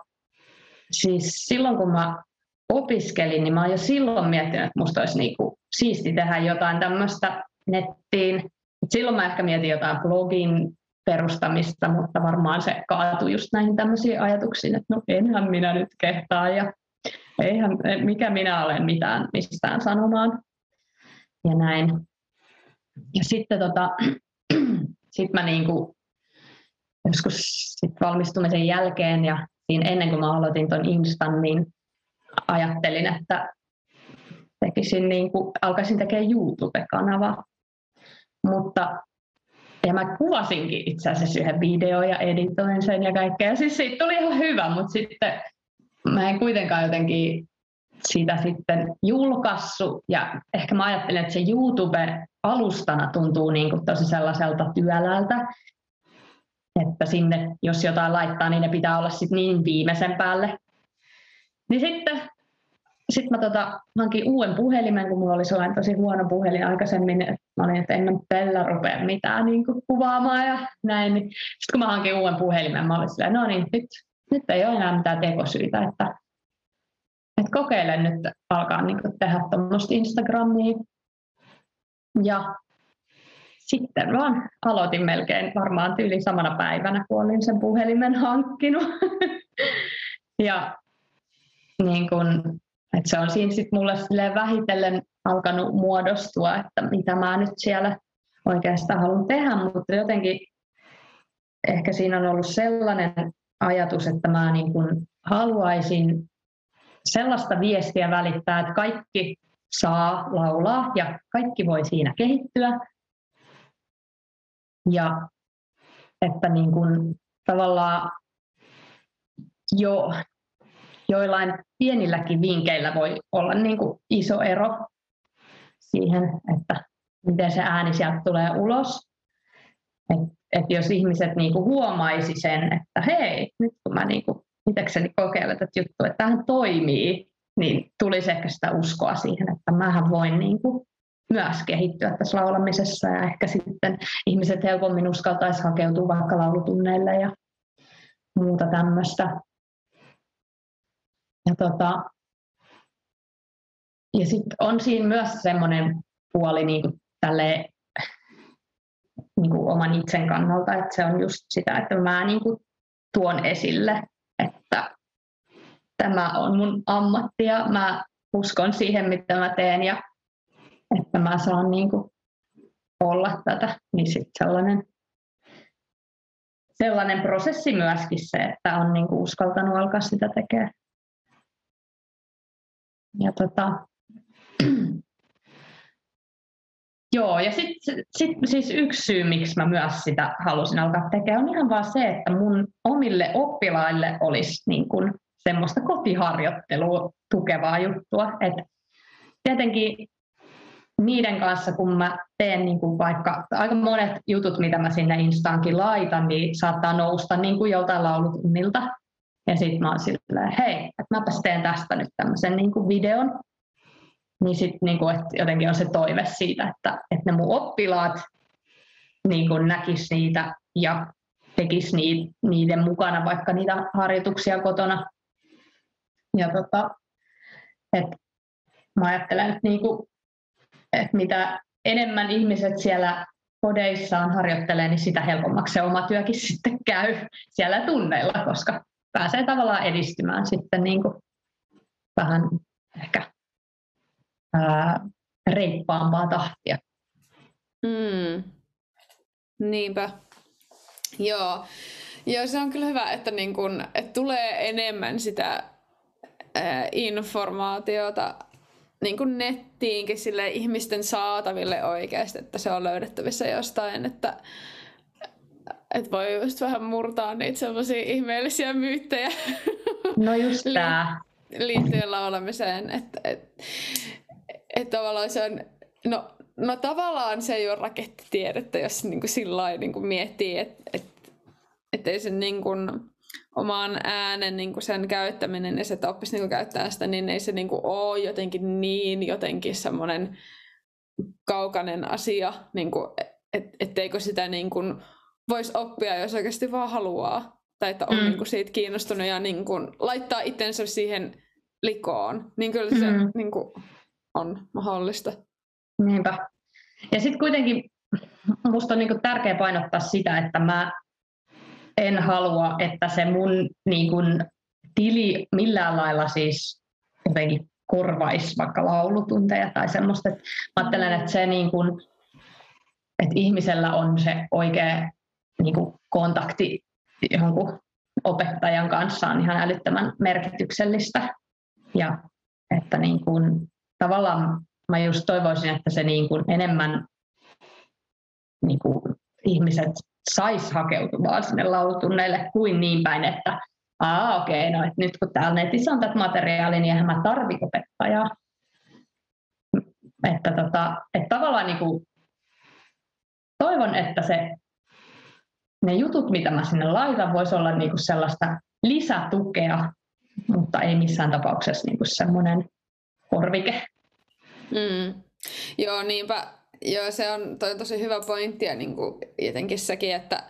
siis silloin kun mä opiskelin, niin mä oon jo silloin miettinyt, että musta olisi niinku siisti tehdä jotain tämmöistä nettiin. Et silloin mä ehkä mietin jotain blogin perustamista, mutta varmaan se kaatui just näihin tämmöisiin ajatuksiin, että no enhän minä nyt kehtaa ja eihän, mikä minä olen mitään mistään sanomaan ja näin. Ja sitten tota, <clears throat> sit mä niinku, joskus sit valmistumisen jälkeen ja siinä ennen kuin mä aloitin ton Instan, niin ajattelin, että tekisin niin kuin, alkaisin tekemään YouTube-kanavaa. Mutta ja mä kuvasinkin itse asiassa yhden videon ja editoin sen ja kaikkea. Siis siitä tuli ihan hyvä, mutta sitten mä en kuitenkaan jotenkin sitä sitten julkaissut. Ja ehkä mä ajattelin, että se YouTube-alustana tuntuu niin kuin tosi sellaiselta työläältä, että sinne, jos jotain laittaa, niin ne pitää olla sitten niin viimeisen päälle. Niin sitten sit mä tota, hankin uuden puhelimen, kun mulla oli sellainen tosi huono puhelin aikaisemmin, mä olin, että en mä tällä rupea mitään niin kuvaamaan ja näin. Niin sitten kun mä hankin uuden puhelimen, mä olin silleen, no niin, nyt, nyt ei ole enää mitään tekosyitä, että, että kokeilen nyt alkaa niin tehdä tuommoista Instagramia. Ja sitten vaan aloitin melkein varmaan tyyli samana päivänä, kun olin sen puhelimen hankkinut. <laughs> ja niin kun, että se on siinä sitten mulle vähitellen alkanut muodostua, että mitä mä nyt siellä oikeastaan haluan tehdä, mutta jotenkin ehkä siinä on ollut sellainen ajatus, että mä niin kun haluaisin sellaista viestiä välittää, että kaikki saa laulaa ja kaikki voi siinä kehittyä. Ja että niin kun tavallaan jo joillain pienilläkin vinkeillä voi olla niin kuin iso ero siihen, että miten se ääni sieltä tulee ulos. Et, et jos ihmiset niin kuin huomaisi sen, että hei, nyt kun mä niin kuin kokeilen tätä juttua, että tähän toimii, niin tulisi ehkä sitä uskoa siihen, että mähän voin niin kuin myös kehittyä tässä laulamisessa ja ehkä sitten ihmiset helpommin uskaltaisi hakeutua vaikka laulutunneille ja muuta tämmöistä. Ja, tota, ja sitten on siinä myös semmoinen puoli niin kuin tälleen, niin kuin oman itsen kannalta, että se on just sitä, että mä niin kuin tuon esille, että tämä on mun ammatti ja mä uskon siihen, mitä mä teen ja että mä saan niin kuin olla tätä, niin sitten sellainen, sellainen prosessi myöskin se, että on niin kuin uskaltanut alkaa sitä tekemään ja tota, <clears throat> Joo, ja sitten sit, siis yksi syy, miksi mä myös sitä halusin alkaa tekemään, on ihan vaan se, että mun omille oppilaille olisi niin kun semmoista kotiharjoittelua tukevaa juttua. Et tietenkin niiden kanssa, kun mä teen niin kuin vaikka aika monet jutut, mitä mä sinne Instaankin laitan, niin saattaa nousta niin kuin joltain laulutunnilta. Ja sitten mä oon silleen, hei, että mäpäs teen tästä nyt tämmöisen niin kuin videon. Niin sitten niin kuin, jotenkin on se toive siitä, että, että ne mun oppilaat niin kuin näkis niitä ja tekis niiden mukana vaikka niitä harjoituksia kotona. Ja tota, että mä ajattelen, että niin kuin että mitä enemmän ihmiset siellä kodeissaan harjoittelee, niin sitä helpommaksi se oma työkin sitten käy siellä tunneilla, koska pääsee tavallaan edistymään sitten niin kuin vähän ehkä ää, reippaampaa tahtia. Mm. Niinpä. Joo. Joo, se on kyllä hyvä, että, niin kun, että tulee enemmän sitä ää, informaatiota niin kuin nettiinkin sille ihmisten saataville oikeasti, että se on löydettävissä jostain, että, että voi just vähän murtaa niitä semmoisia ihmeellisiä myyttejä. <laughs> No just tää. Liittyen laulamiseen, että, että, että tavallaan se on, no, no tavallaan se ei ole rakettitiedettä, jos niin kuin sillä niin miettii, että, että, että ei se niin kuin, oman äänen niin kuin sen käyttäminen ja se, että oppisi niin kuin käyttää sitä, niin ei se niin kuin ole jotenkin niin jotenkin semmoinen kaukainen asia, niin kuin, et, etteikö sitä niin kuin voisi oppia, jos oikeasti vaan haluaa. Tai että on mm. niin kuin siitä kiinnostunut ja niin kuin laittaa itsensä siihen likoon. Niin kyllä se mm. niin kuin on mahdollista. Niinpä. Ja sitten kuitenkin minusta on niin kuin tärkeää painottaa sitä, että mä en halua, että se mun niin kun, tili millään lailla siis jotenkin korvaisi vaikka laulutunteja tai semmoista. Mä ajattelen, että se niin kun, että ihmisellä on se oikea niin kun, kontakti jonkun opettajan kanssa on ihan älyttömän merkityksellistä. Ja että niin kun, tavallaan mä just toivoisin, että se niin kun enemmän niin kun, ihmiset saisi hakeutumaan sinne laulutunneille kuin niin päin, että Aa, okei, okay, no et nyt kun täällä netissä on tätä materiaalia, niin eihän mä tarvi opettajaa. Että, tota, että tavallaan niin kuin, toivon, että se, ne jutut, mitä mä sinne laitan, voisi olla niin kuin sellaista lisätukea, mutta ei missään tapauksessa niin kuin semmoinen korvike. Mm. Joo, niinpä Joo, se on toi tosi hyvä pointti ja niin kuin jotenkin sekin, että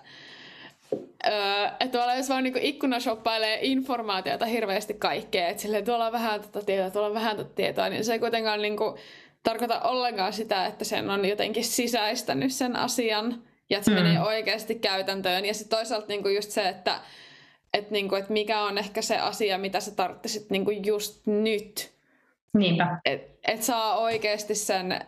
Öö, että jos vaan niinku ikkuna shoppailee informaatiota hirveästi kaikkea, että silleen tuolla on vähän tätä tietoa, tuolla on vähän tätä tietoa, niin se ei kuitenkaan niinku tarkoita ollenkaan sitä, että sen on jotenkin sisäistänyt sen asian ja että se mm. menee oikeasti käytäntöön. Ja sitten toisaalta niinku just se, että et niinku, et mikä on ehkä se asia, mitä sä tarvitsisit niinku just nyt. Niinpä. Että et saa oikeasti sen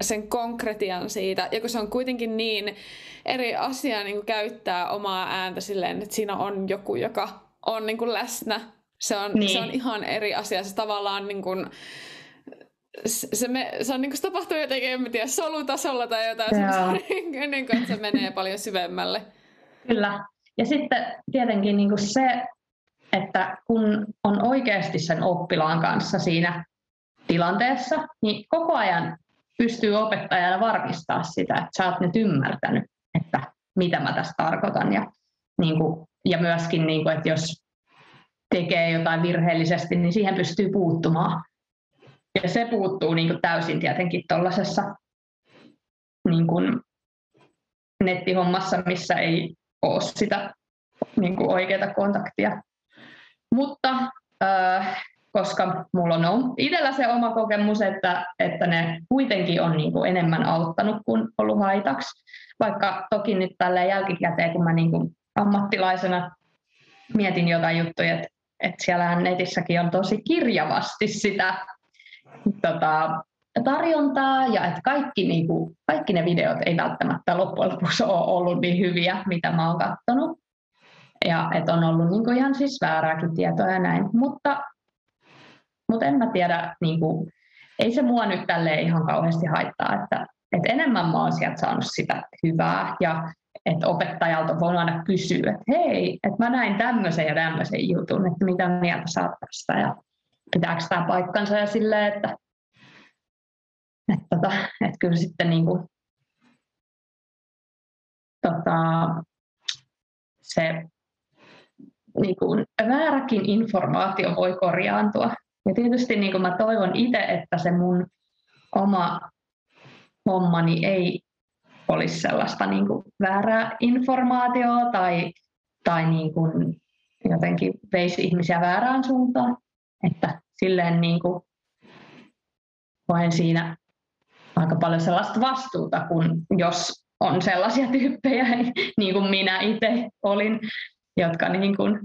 sen konkretian siitä, ja kun se on kuitenkin niin eri asia niin kuin käyttää omaa ääntä silleen, että siinä on joku, joka on niin kuin läsnä. Se on, niin. se on ihan eri asia. Se tavallaan niin kuin, se, me, se, on, niin kuin, se tapahtuu jotenkin, en tiedä, solutasolla tai jotain, <laughs> niin niin kuin, että se menee paljon syvemmälle. Kyllä. Ja sitten tietenkin niin kuin se, että kun on oikeasti sen oppilaan kanssa siinä tilanteessa, niin koko ajan pystyy opettajana varmistaa sitä, että sä oot nyt ymmärtänyt, että mitä mä tässä tarkoitan. Ja, niin kuin, ja myöskin, niin kuin, että jos tekee jotain virheellisesti, niin siihen pystyy puuttumaan. Ja se puuttuu niin kuin täysin tietenkin tuollaisessa niin kuin nettihommassa, missä ei ole sitä niin kuin oikeaa kontaktia. Mutta äh, koska mulla on itsellä se oma kokemus, että, että ne kuitenkin on niin kuin enemmän auttanut kuin ollut haitaksi. Vaikka toki nyt tällä jälkikäteen, kun mä niin kuin ammattilaisena mietin jotain juttuja, että, että siellä netissäkin on tosi kirjavasti sitä tota, tarjontaa ja että kaikki, niin kuin, kaikki ne videot ei välttämättä loppujen lopuksi ole ollut niin hyviä, mitä mä oon katsonut. Ja että on ollut niin kuin ihan siis väärääkin tietoa ja näin. Mutta mutta en mä tiedä, niin kuin, ei se mua nyt tälle ihan kauheasti haittaa, että, että enemmän mä oon sieltä saanut sitä hyvää ja että opettajalta voi aina kysyä, että hei, että mä näin tämmöisen ja tämmöisen jutun, että mitä mieltä saat tästä ja pitääkö tämä paikkansa ja silleen, että, että, tota, että kyllä sitten niin kuin, tota, se niin kuin, vääräkin informaatio voi korjaantua ja tietysti niin kuin mä toivon itse, että se mun oma hommani ei olisi sellaista niin kuin väärää informaatiota tai, tai niin kuin jotenkin veisi ihmisiä väärään suuntaan. Että silleen niin kuin voin siinä aika paljon sellaista vastuuta, kun jos on sellaisia tyyppejä, <laughs> niin kuin minä itse olin, jotka niin kuin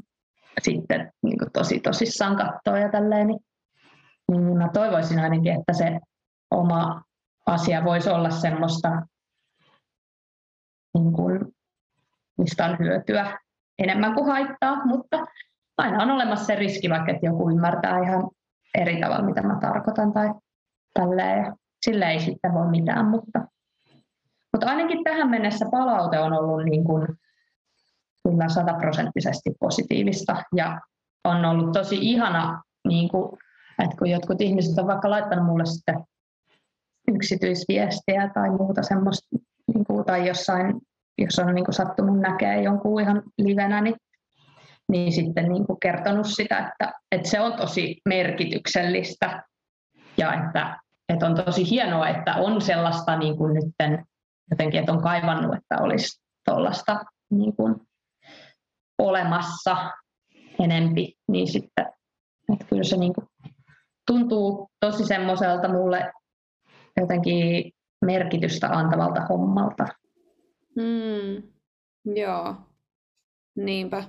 sitten niin kuin tosi tosissaan katsoo ja tälleen, niin, niin mä toivoisin ainakin, että se oma asia voisi olla semmoista, niin kuin, mistä on hyötyä enemmän kuin haittaa, mutta aina on olemassa se riski, vaikka että joku ymmärtää ihan eri tavalla, mitä mä tarkoitan tai tälleen. Ja sille ei sitten voi mitään, mutta, mutta ainakin tähän mennessä palaute on ollut niin kuin kyllä sataprosenttisesti positiivista. Ja on ollut tosi ihana, niin kuin, että kun jotkut ihmiset on vaikka laittanut mulle sitten yksityisviestiä tai muuta semmoista, niin kuin, tai jossain, jos on niin kuin sattunut näkee jonkun ihan livenä, niin, niin sitten niin kuin kertonut sitä, että, että se on tosi merkityksellistä. Ja että, että on tosi hienoa, että on sellaista niin kuin nytten, jotenkin, että on kaivannut, että olisi tuollaista niin kuin olemassa enempi, niin sitten että kyllä se niin kuin tuntuu tosi semmoiselta mulle jotenkin merkitystä antavalta hommalta. Mm, joo, niinpä.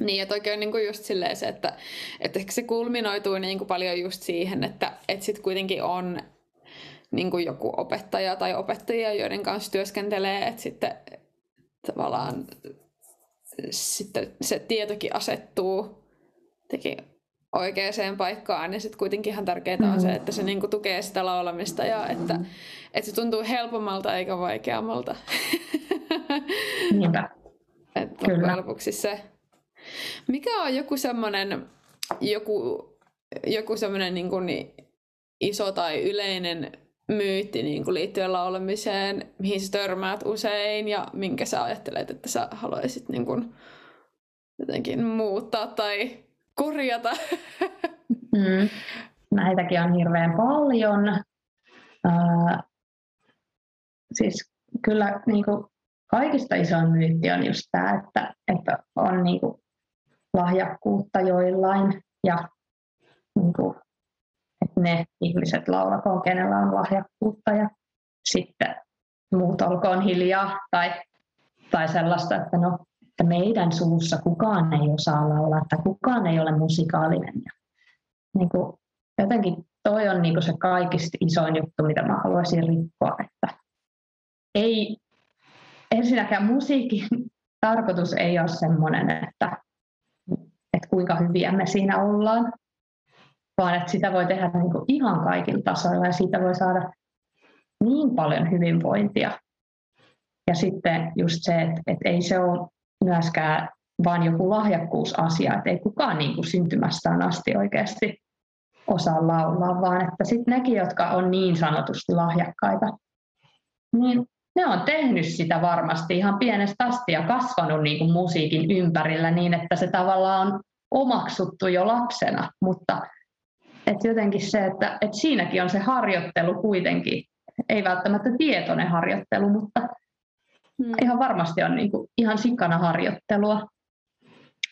Niin, ja toki on niinku just silleen se, että, että se kulminoituu niinku paljon just siihen, että et sit kuitenkin on niinku joku opettaja tai opettajia, joiden kanssa työskentelee, että sitten tavallaan sitten se tietokin asettuu teki oikeaan paikkaan, niin sitten kuitenkin ihan tärkeää on se, että se niinku tukee sitä laulamista ja että, että se tuntuu helpommalta eikä vaikeammalta. <laughs> Niinpä. että Kyllä. lopuksi se. Mikä on joku semmoinen joku, joku semmoinen niin iso tai yleinen myytti niin kuin liittyen laulamiseen, mihin sä törmäät usein ja minkä sä ajattelet, että sä haluaisit niin kuin jotenkin muuttaa tai korjata? Mm. Näitäkin on hirveän paljon. Uh, siis kyllä niin kuin kaikista isoin myytti on just tämä, että, että on niin kuin lahjakkuutta joillain ja niin kuin että ne ihmiset laulakoon, kenellä on lahjakkuutta ja sitten muut olkoon hiljaa tai, tai sellaista, että no, että meidän suussa kukaan ei osaa laulaa, että kukaan ei ole musikaalinen. Ja, niin kuin, jotenkin toi on niin kuin se kaikista isoin juttu, mitä mä haluaisin rikkoa, että ei ensinnäkään musiikin tarkoitus ei ole semmoinen, että, että kuinka hyviä me siinä ollaan, vaan että sitä voi tehdä niin kuin ihan kaikilla tasoilla ja siitä voi saada niin paljon hyvinvointia. Ja sitten just se, että, että ei se ole myöskään vain joku lahjakkuusasia, että ei kukaan niin kuin syntymästään asti oikeasti osaa laulaa, vaan että sitten nekin, jotka on niin sanotusti lahjakkaita, niin ne on tehnyt sitä varmasti ihan pienestä asti ja kasvanut niin kuin musiikin ympärillä niin, että se tavallaan on omaksuttu jo lapsena, mutta et jotenkin se, että et siinäkin on se harjoittelu kuitenkin, ei välttämättä tietoinen harjoittelu, mutta hmm. ihan varmasti on niin kuin ihan sikana harjoittelua.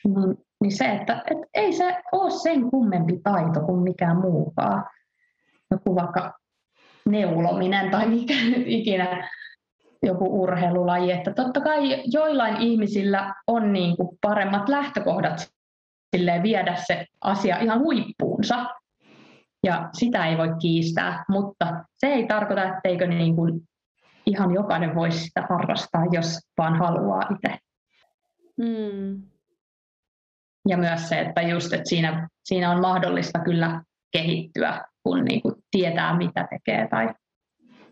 Niin, niin se, että et ei se ole sen kummempi taito kuin mikään muukaan. Joku vaikka neulominen tai mikä nyt ikinä joku urheilulaji, että totta kai joillain ihmisillä on niin kuin paremmat lähtökohdat viedä se asia ihan huippuunsa ja sitä ei voi kiistää, mutta se ei tarkoita, etteikö niin kuin ihan jokainen voisi sitä harrastaa, jos vaan haluaa itse. Mm. Ja myös se, että just, että siinä, siinä on mahdollista kyllä kehittyä, kun niin kuin tietää, mitä tekee tai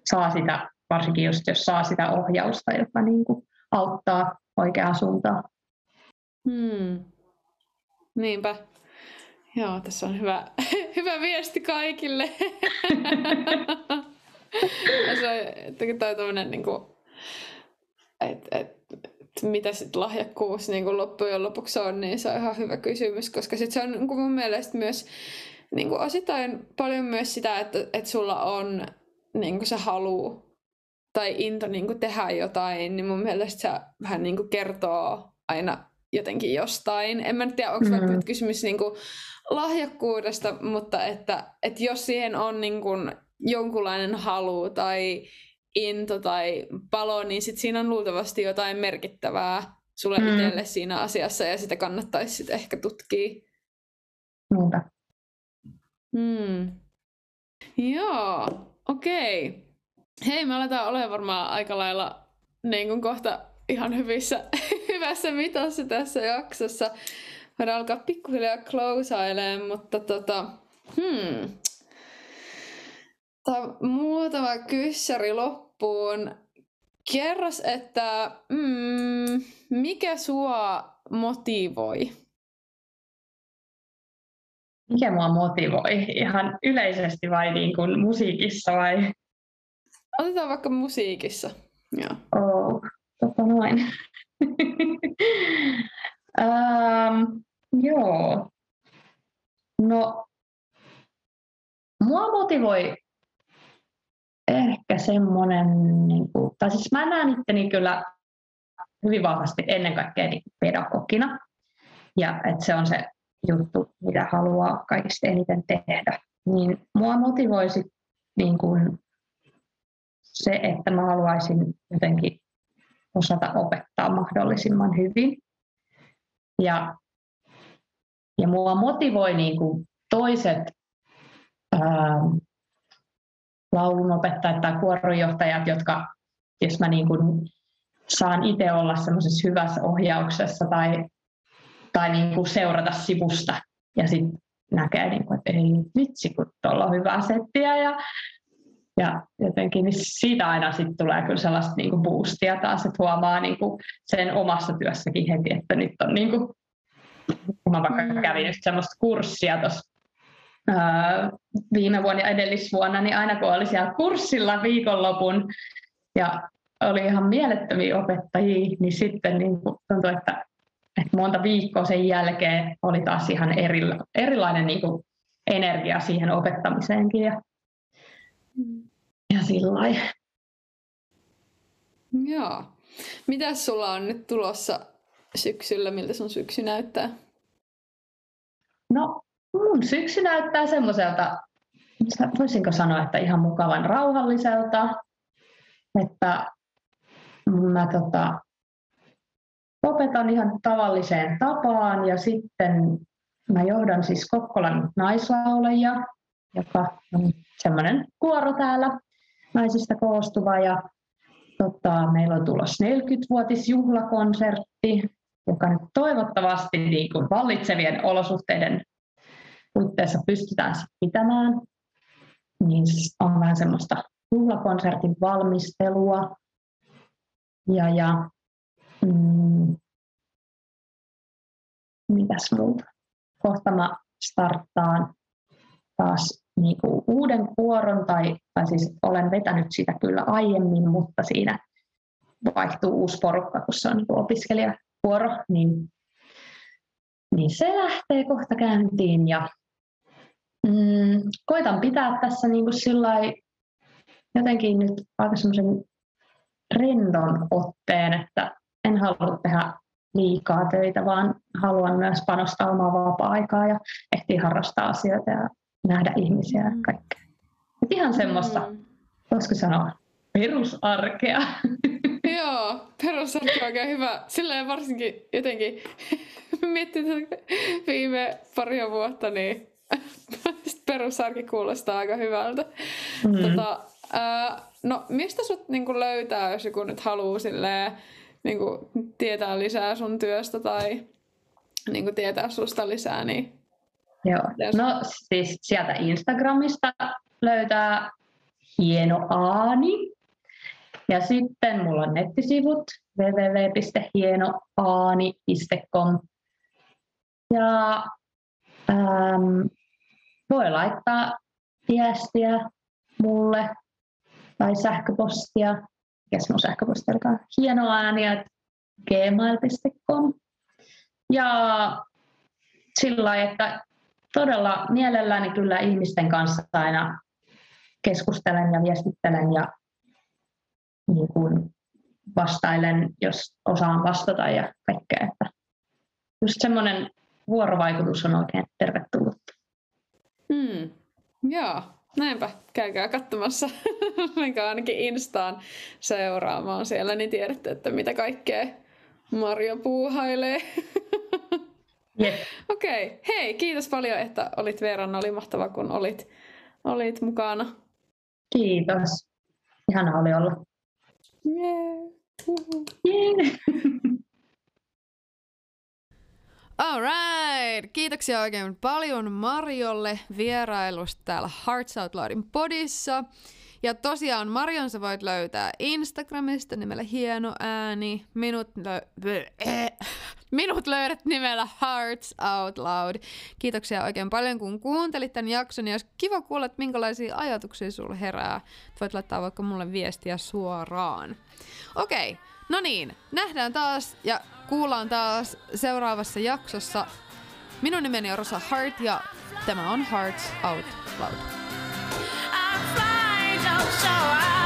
saa sitä, varsinkin just jos saa sitä ohjausta, joka niin kuin auttaa oikeaan suuntaan. Hmm. Niinpä. Joo, tässä on hyvä, <laughs> hyvä viesti kaikille. <laughs> se on toi tommonen, niin kuin, et, et, et, mitä sitten lahjakkuus niin kuin loppujen lopuksi on, niin se on ihan hyvä kysymys, koska sit se on niin kuin mun mielestä myös niin kuin osittain paljon myös sitä, että, että sulla on niin kuin se halu tai into niin kuin tehdä jotain, niin mun mielestä se vähän niin kuin kertoo aina jotenkin jostain. En mä nyt tiedä, onko mm. kysymys niin kuin lahjakkuudesta, mutta että, että jos siihen on niin kuin jonkunlainen halu tai into tai palo, niin sit siinä on luultavasti jotain merkittävää sulle mm. itselle siinä asiassa ja sitä kannattaisi sitten ehkä tutkia. Niinpä. Hmm. Joo, okei. Okay. Hei, me aletaan olemaan varmaan aika lailla niin kuin kohta ihan hyvissä, <laughs> hyvässä mitassa tässä jaksossa. Voidaan alkaa pikkuhiljaa closailemaan, mutta tota, hmm. Tämä muutama kyssäri loppuun. Kerros, että mm, mikä sua motivoi? Mikä mua motivoi? Ihan yleisesti vai niin kuin musiikissa vai? Otetaan vaikka musiikissa. Joo. Oh, tota noin. um, joo. No, mua motivoi ehkä semmoinen, niin kuin, tai siis mä näen itteni kyllä hyvin vahvasti ennen kaikkea niin pedagogina. Ja että se on se juttu, mitä haluaa kaikista eniten tehdä. Niin mua motivoisi niin kuin se, että mä haluaisin jotenkin osata opettaa mahdollisimman hyvin. Ja, ja mua motivoi niin kuin toiset ää, laulunopettajat tai kuoronjohtajat, jotka, jos mä niin kuin saan itse olla semmoisessa hyvässä ohjauksessa tai, tai niin kuin seurata sivusta ja sitten näkee, niin kuin, että ei vitsi, kun tuolla on hyvää settiä ja, ja jotenkin niin siitä aina sitten tulee kyllä sellaista niin kuin boostia taas, että huomaa niin kuin sen omassa työssäkin heti, että nyt on niin kuin, kun mä vaikka mm. kävin just semmoista kurssia tuossa viime vuonna ja edellisvuonna, niin aina kun oli siellä kurssilla viikonlopun ja oli ihan mielettömiä opettajia, niin sitten niin tuntui, että, että monta viikkoa sen jälkeen oli taas ihan erila, erilainen niin kuin energia siihen opettamiseenkin. Ja, ja sillä Joo. Mitäs sulla on nyt tulossa syksyllä? Miltä sun syksy näyttää? No, mun syksy näyttää semmoiselta, voisinko sanoa, että ihan mukavan rauhalliselta. Että mä tota, opetan ihan tavalliseen tapaan ja sitten mä johdan siis Kokkolan naislaulajia, joka on semmoinen kuoro täällä naisista koostuva ja tota, meillä on tulossa 40-vuotisjuhlakonsertti, joka nyt toivottavasti niin kuin vallitsevien olosuhteiden puitteissa pystytään pitämään. Niin on vähän semmoista juhlakonsertin valmistelua ja, ja mm, mitäs muuta? Kohta mä starttaan taas niin kuin uuden kuoron, tai, tai siis olen vetänyt sitä kyllä aiemmin, mutta siinä vaihtuu uusi porukka, kun se on niin opiskelijakuoro, niin, niin se lähtee kohta käyntiin ja mm, koitan pitää tässä niin kuin sillai, jotenkin nyt aika semmoisen rendon otteen, että en halua tehdä liikaa töitä, vaan haluan myös panostaa omaa vapaa-aikaa ja ehtiä harrastaa asioita ja nähdä ihmisiä ja mm. kaikkea. Et ihan semmoista, mm. voisiko sanoa, perusarkea. <laughs> Joo, perusarkea on oikein hyvä. Silleen varsinkin jotenkin <laughs> miettii viime pari vuotta, niin <laughs> perusarki kuulostaa aika hyvältä. Mm. Tota, ää, no, mistä sut niinku löytää, jos joku nyt haluaa silleen, niinku, tietää lisää sun työstä tai niinku, tietää susta lisää, niin Joo. No siis sieltä Instagramista löytää hieno Aani. Ja sitten mulla on nettisivut www.hienoaani.com. Ja ähm, voi laittaa viestiä mulle tai sähköpostia. Mikäs mun sähköposti alkaa? Hienoääniä gmail.com. Ja sillä että todella mielelläni kyllä ihmisten kanssa aina keskustelen ja viestittelen ja niin kuin vastailen, jos osaan vastata ja kaikkea. Että just semmoinen vuorovaikutus on oikein tervetullut. Hmm. Joo, Näinpä, käykää katsomassa, <laughs> mikä ainakin Instaan seuraamaan siellä, niin tiedätte, että mitä kaikkea Marjo puuhailee. <laughs> Yep. Okei, okay. hei, kiitos paljon, että olit Veeran. Oli mahtava, kun olit, olit mukana. Kiitos. Ihana oli olla. Yeah. <laughs> Yeah. Alright! Kiitoksia oikein paljon Marjolle vierailusta täällä Hearts Out Loudin podissa. Ja tosiaan Marion sä voit löytää Instagramista nimellä Hieno ääni. Minut, lö- <laughs> Minut löydät nimellä Hearts Out Loud. Kiitoksia oikein paljon kun kuuntelit tämän jakson. Ja olisi kiva kuulla, että minkälaisia ajatuksia sulla herää. Voit laittaa vaikka mulle viestiä suoraan. Okei, okay. no niin. Nähdään taas ja kuullaan taas seuraavassa jaksossa. Minun nimeni on Rosa Hart ja tämä on Hearts Out Loud. I'm flying,